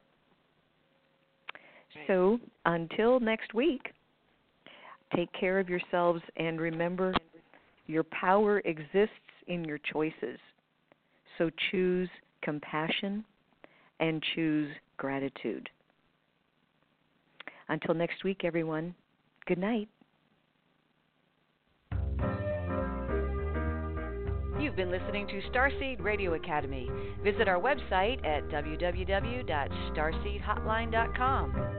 So until next week, take care of yourselves and remember your power exists in your choices. So choose compassion and choose gratitude. Until next week, everyone, good night. You've been listening to Starseed Radio Academy. Visit our website at www.starseedhotline.com.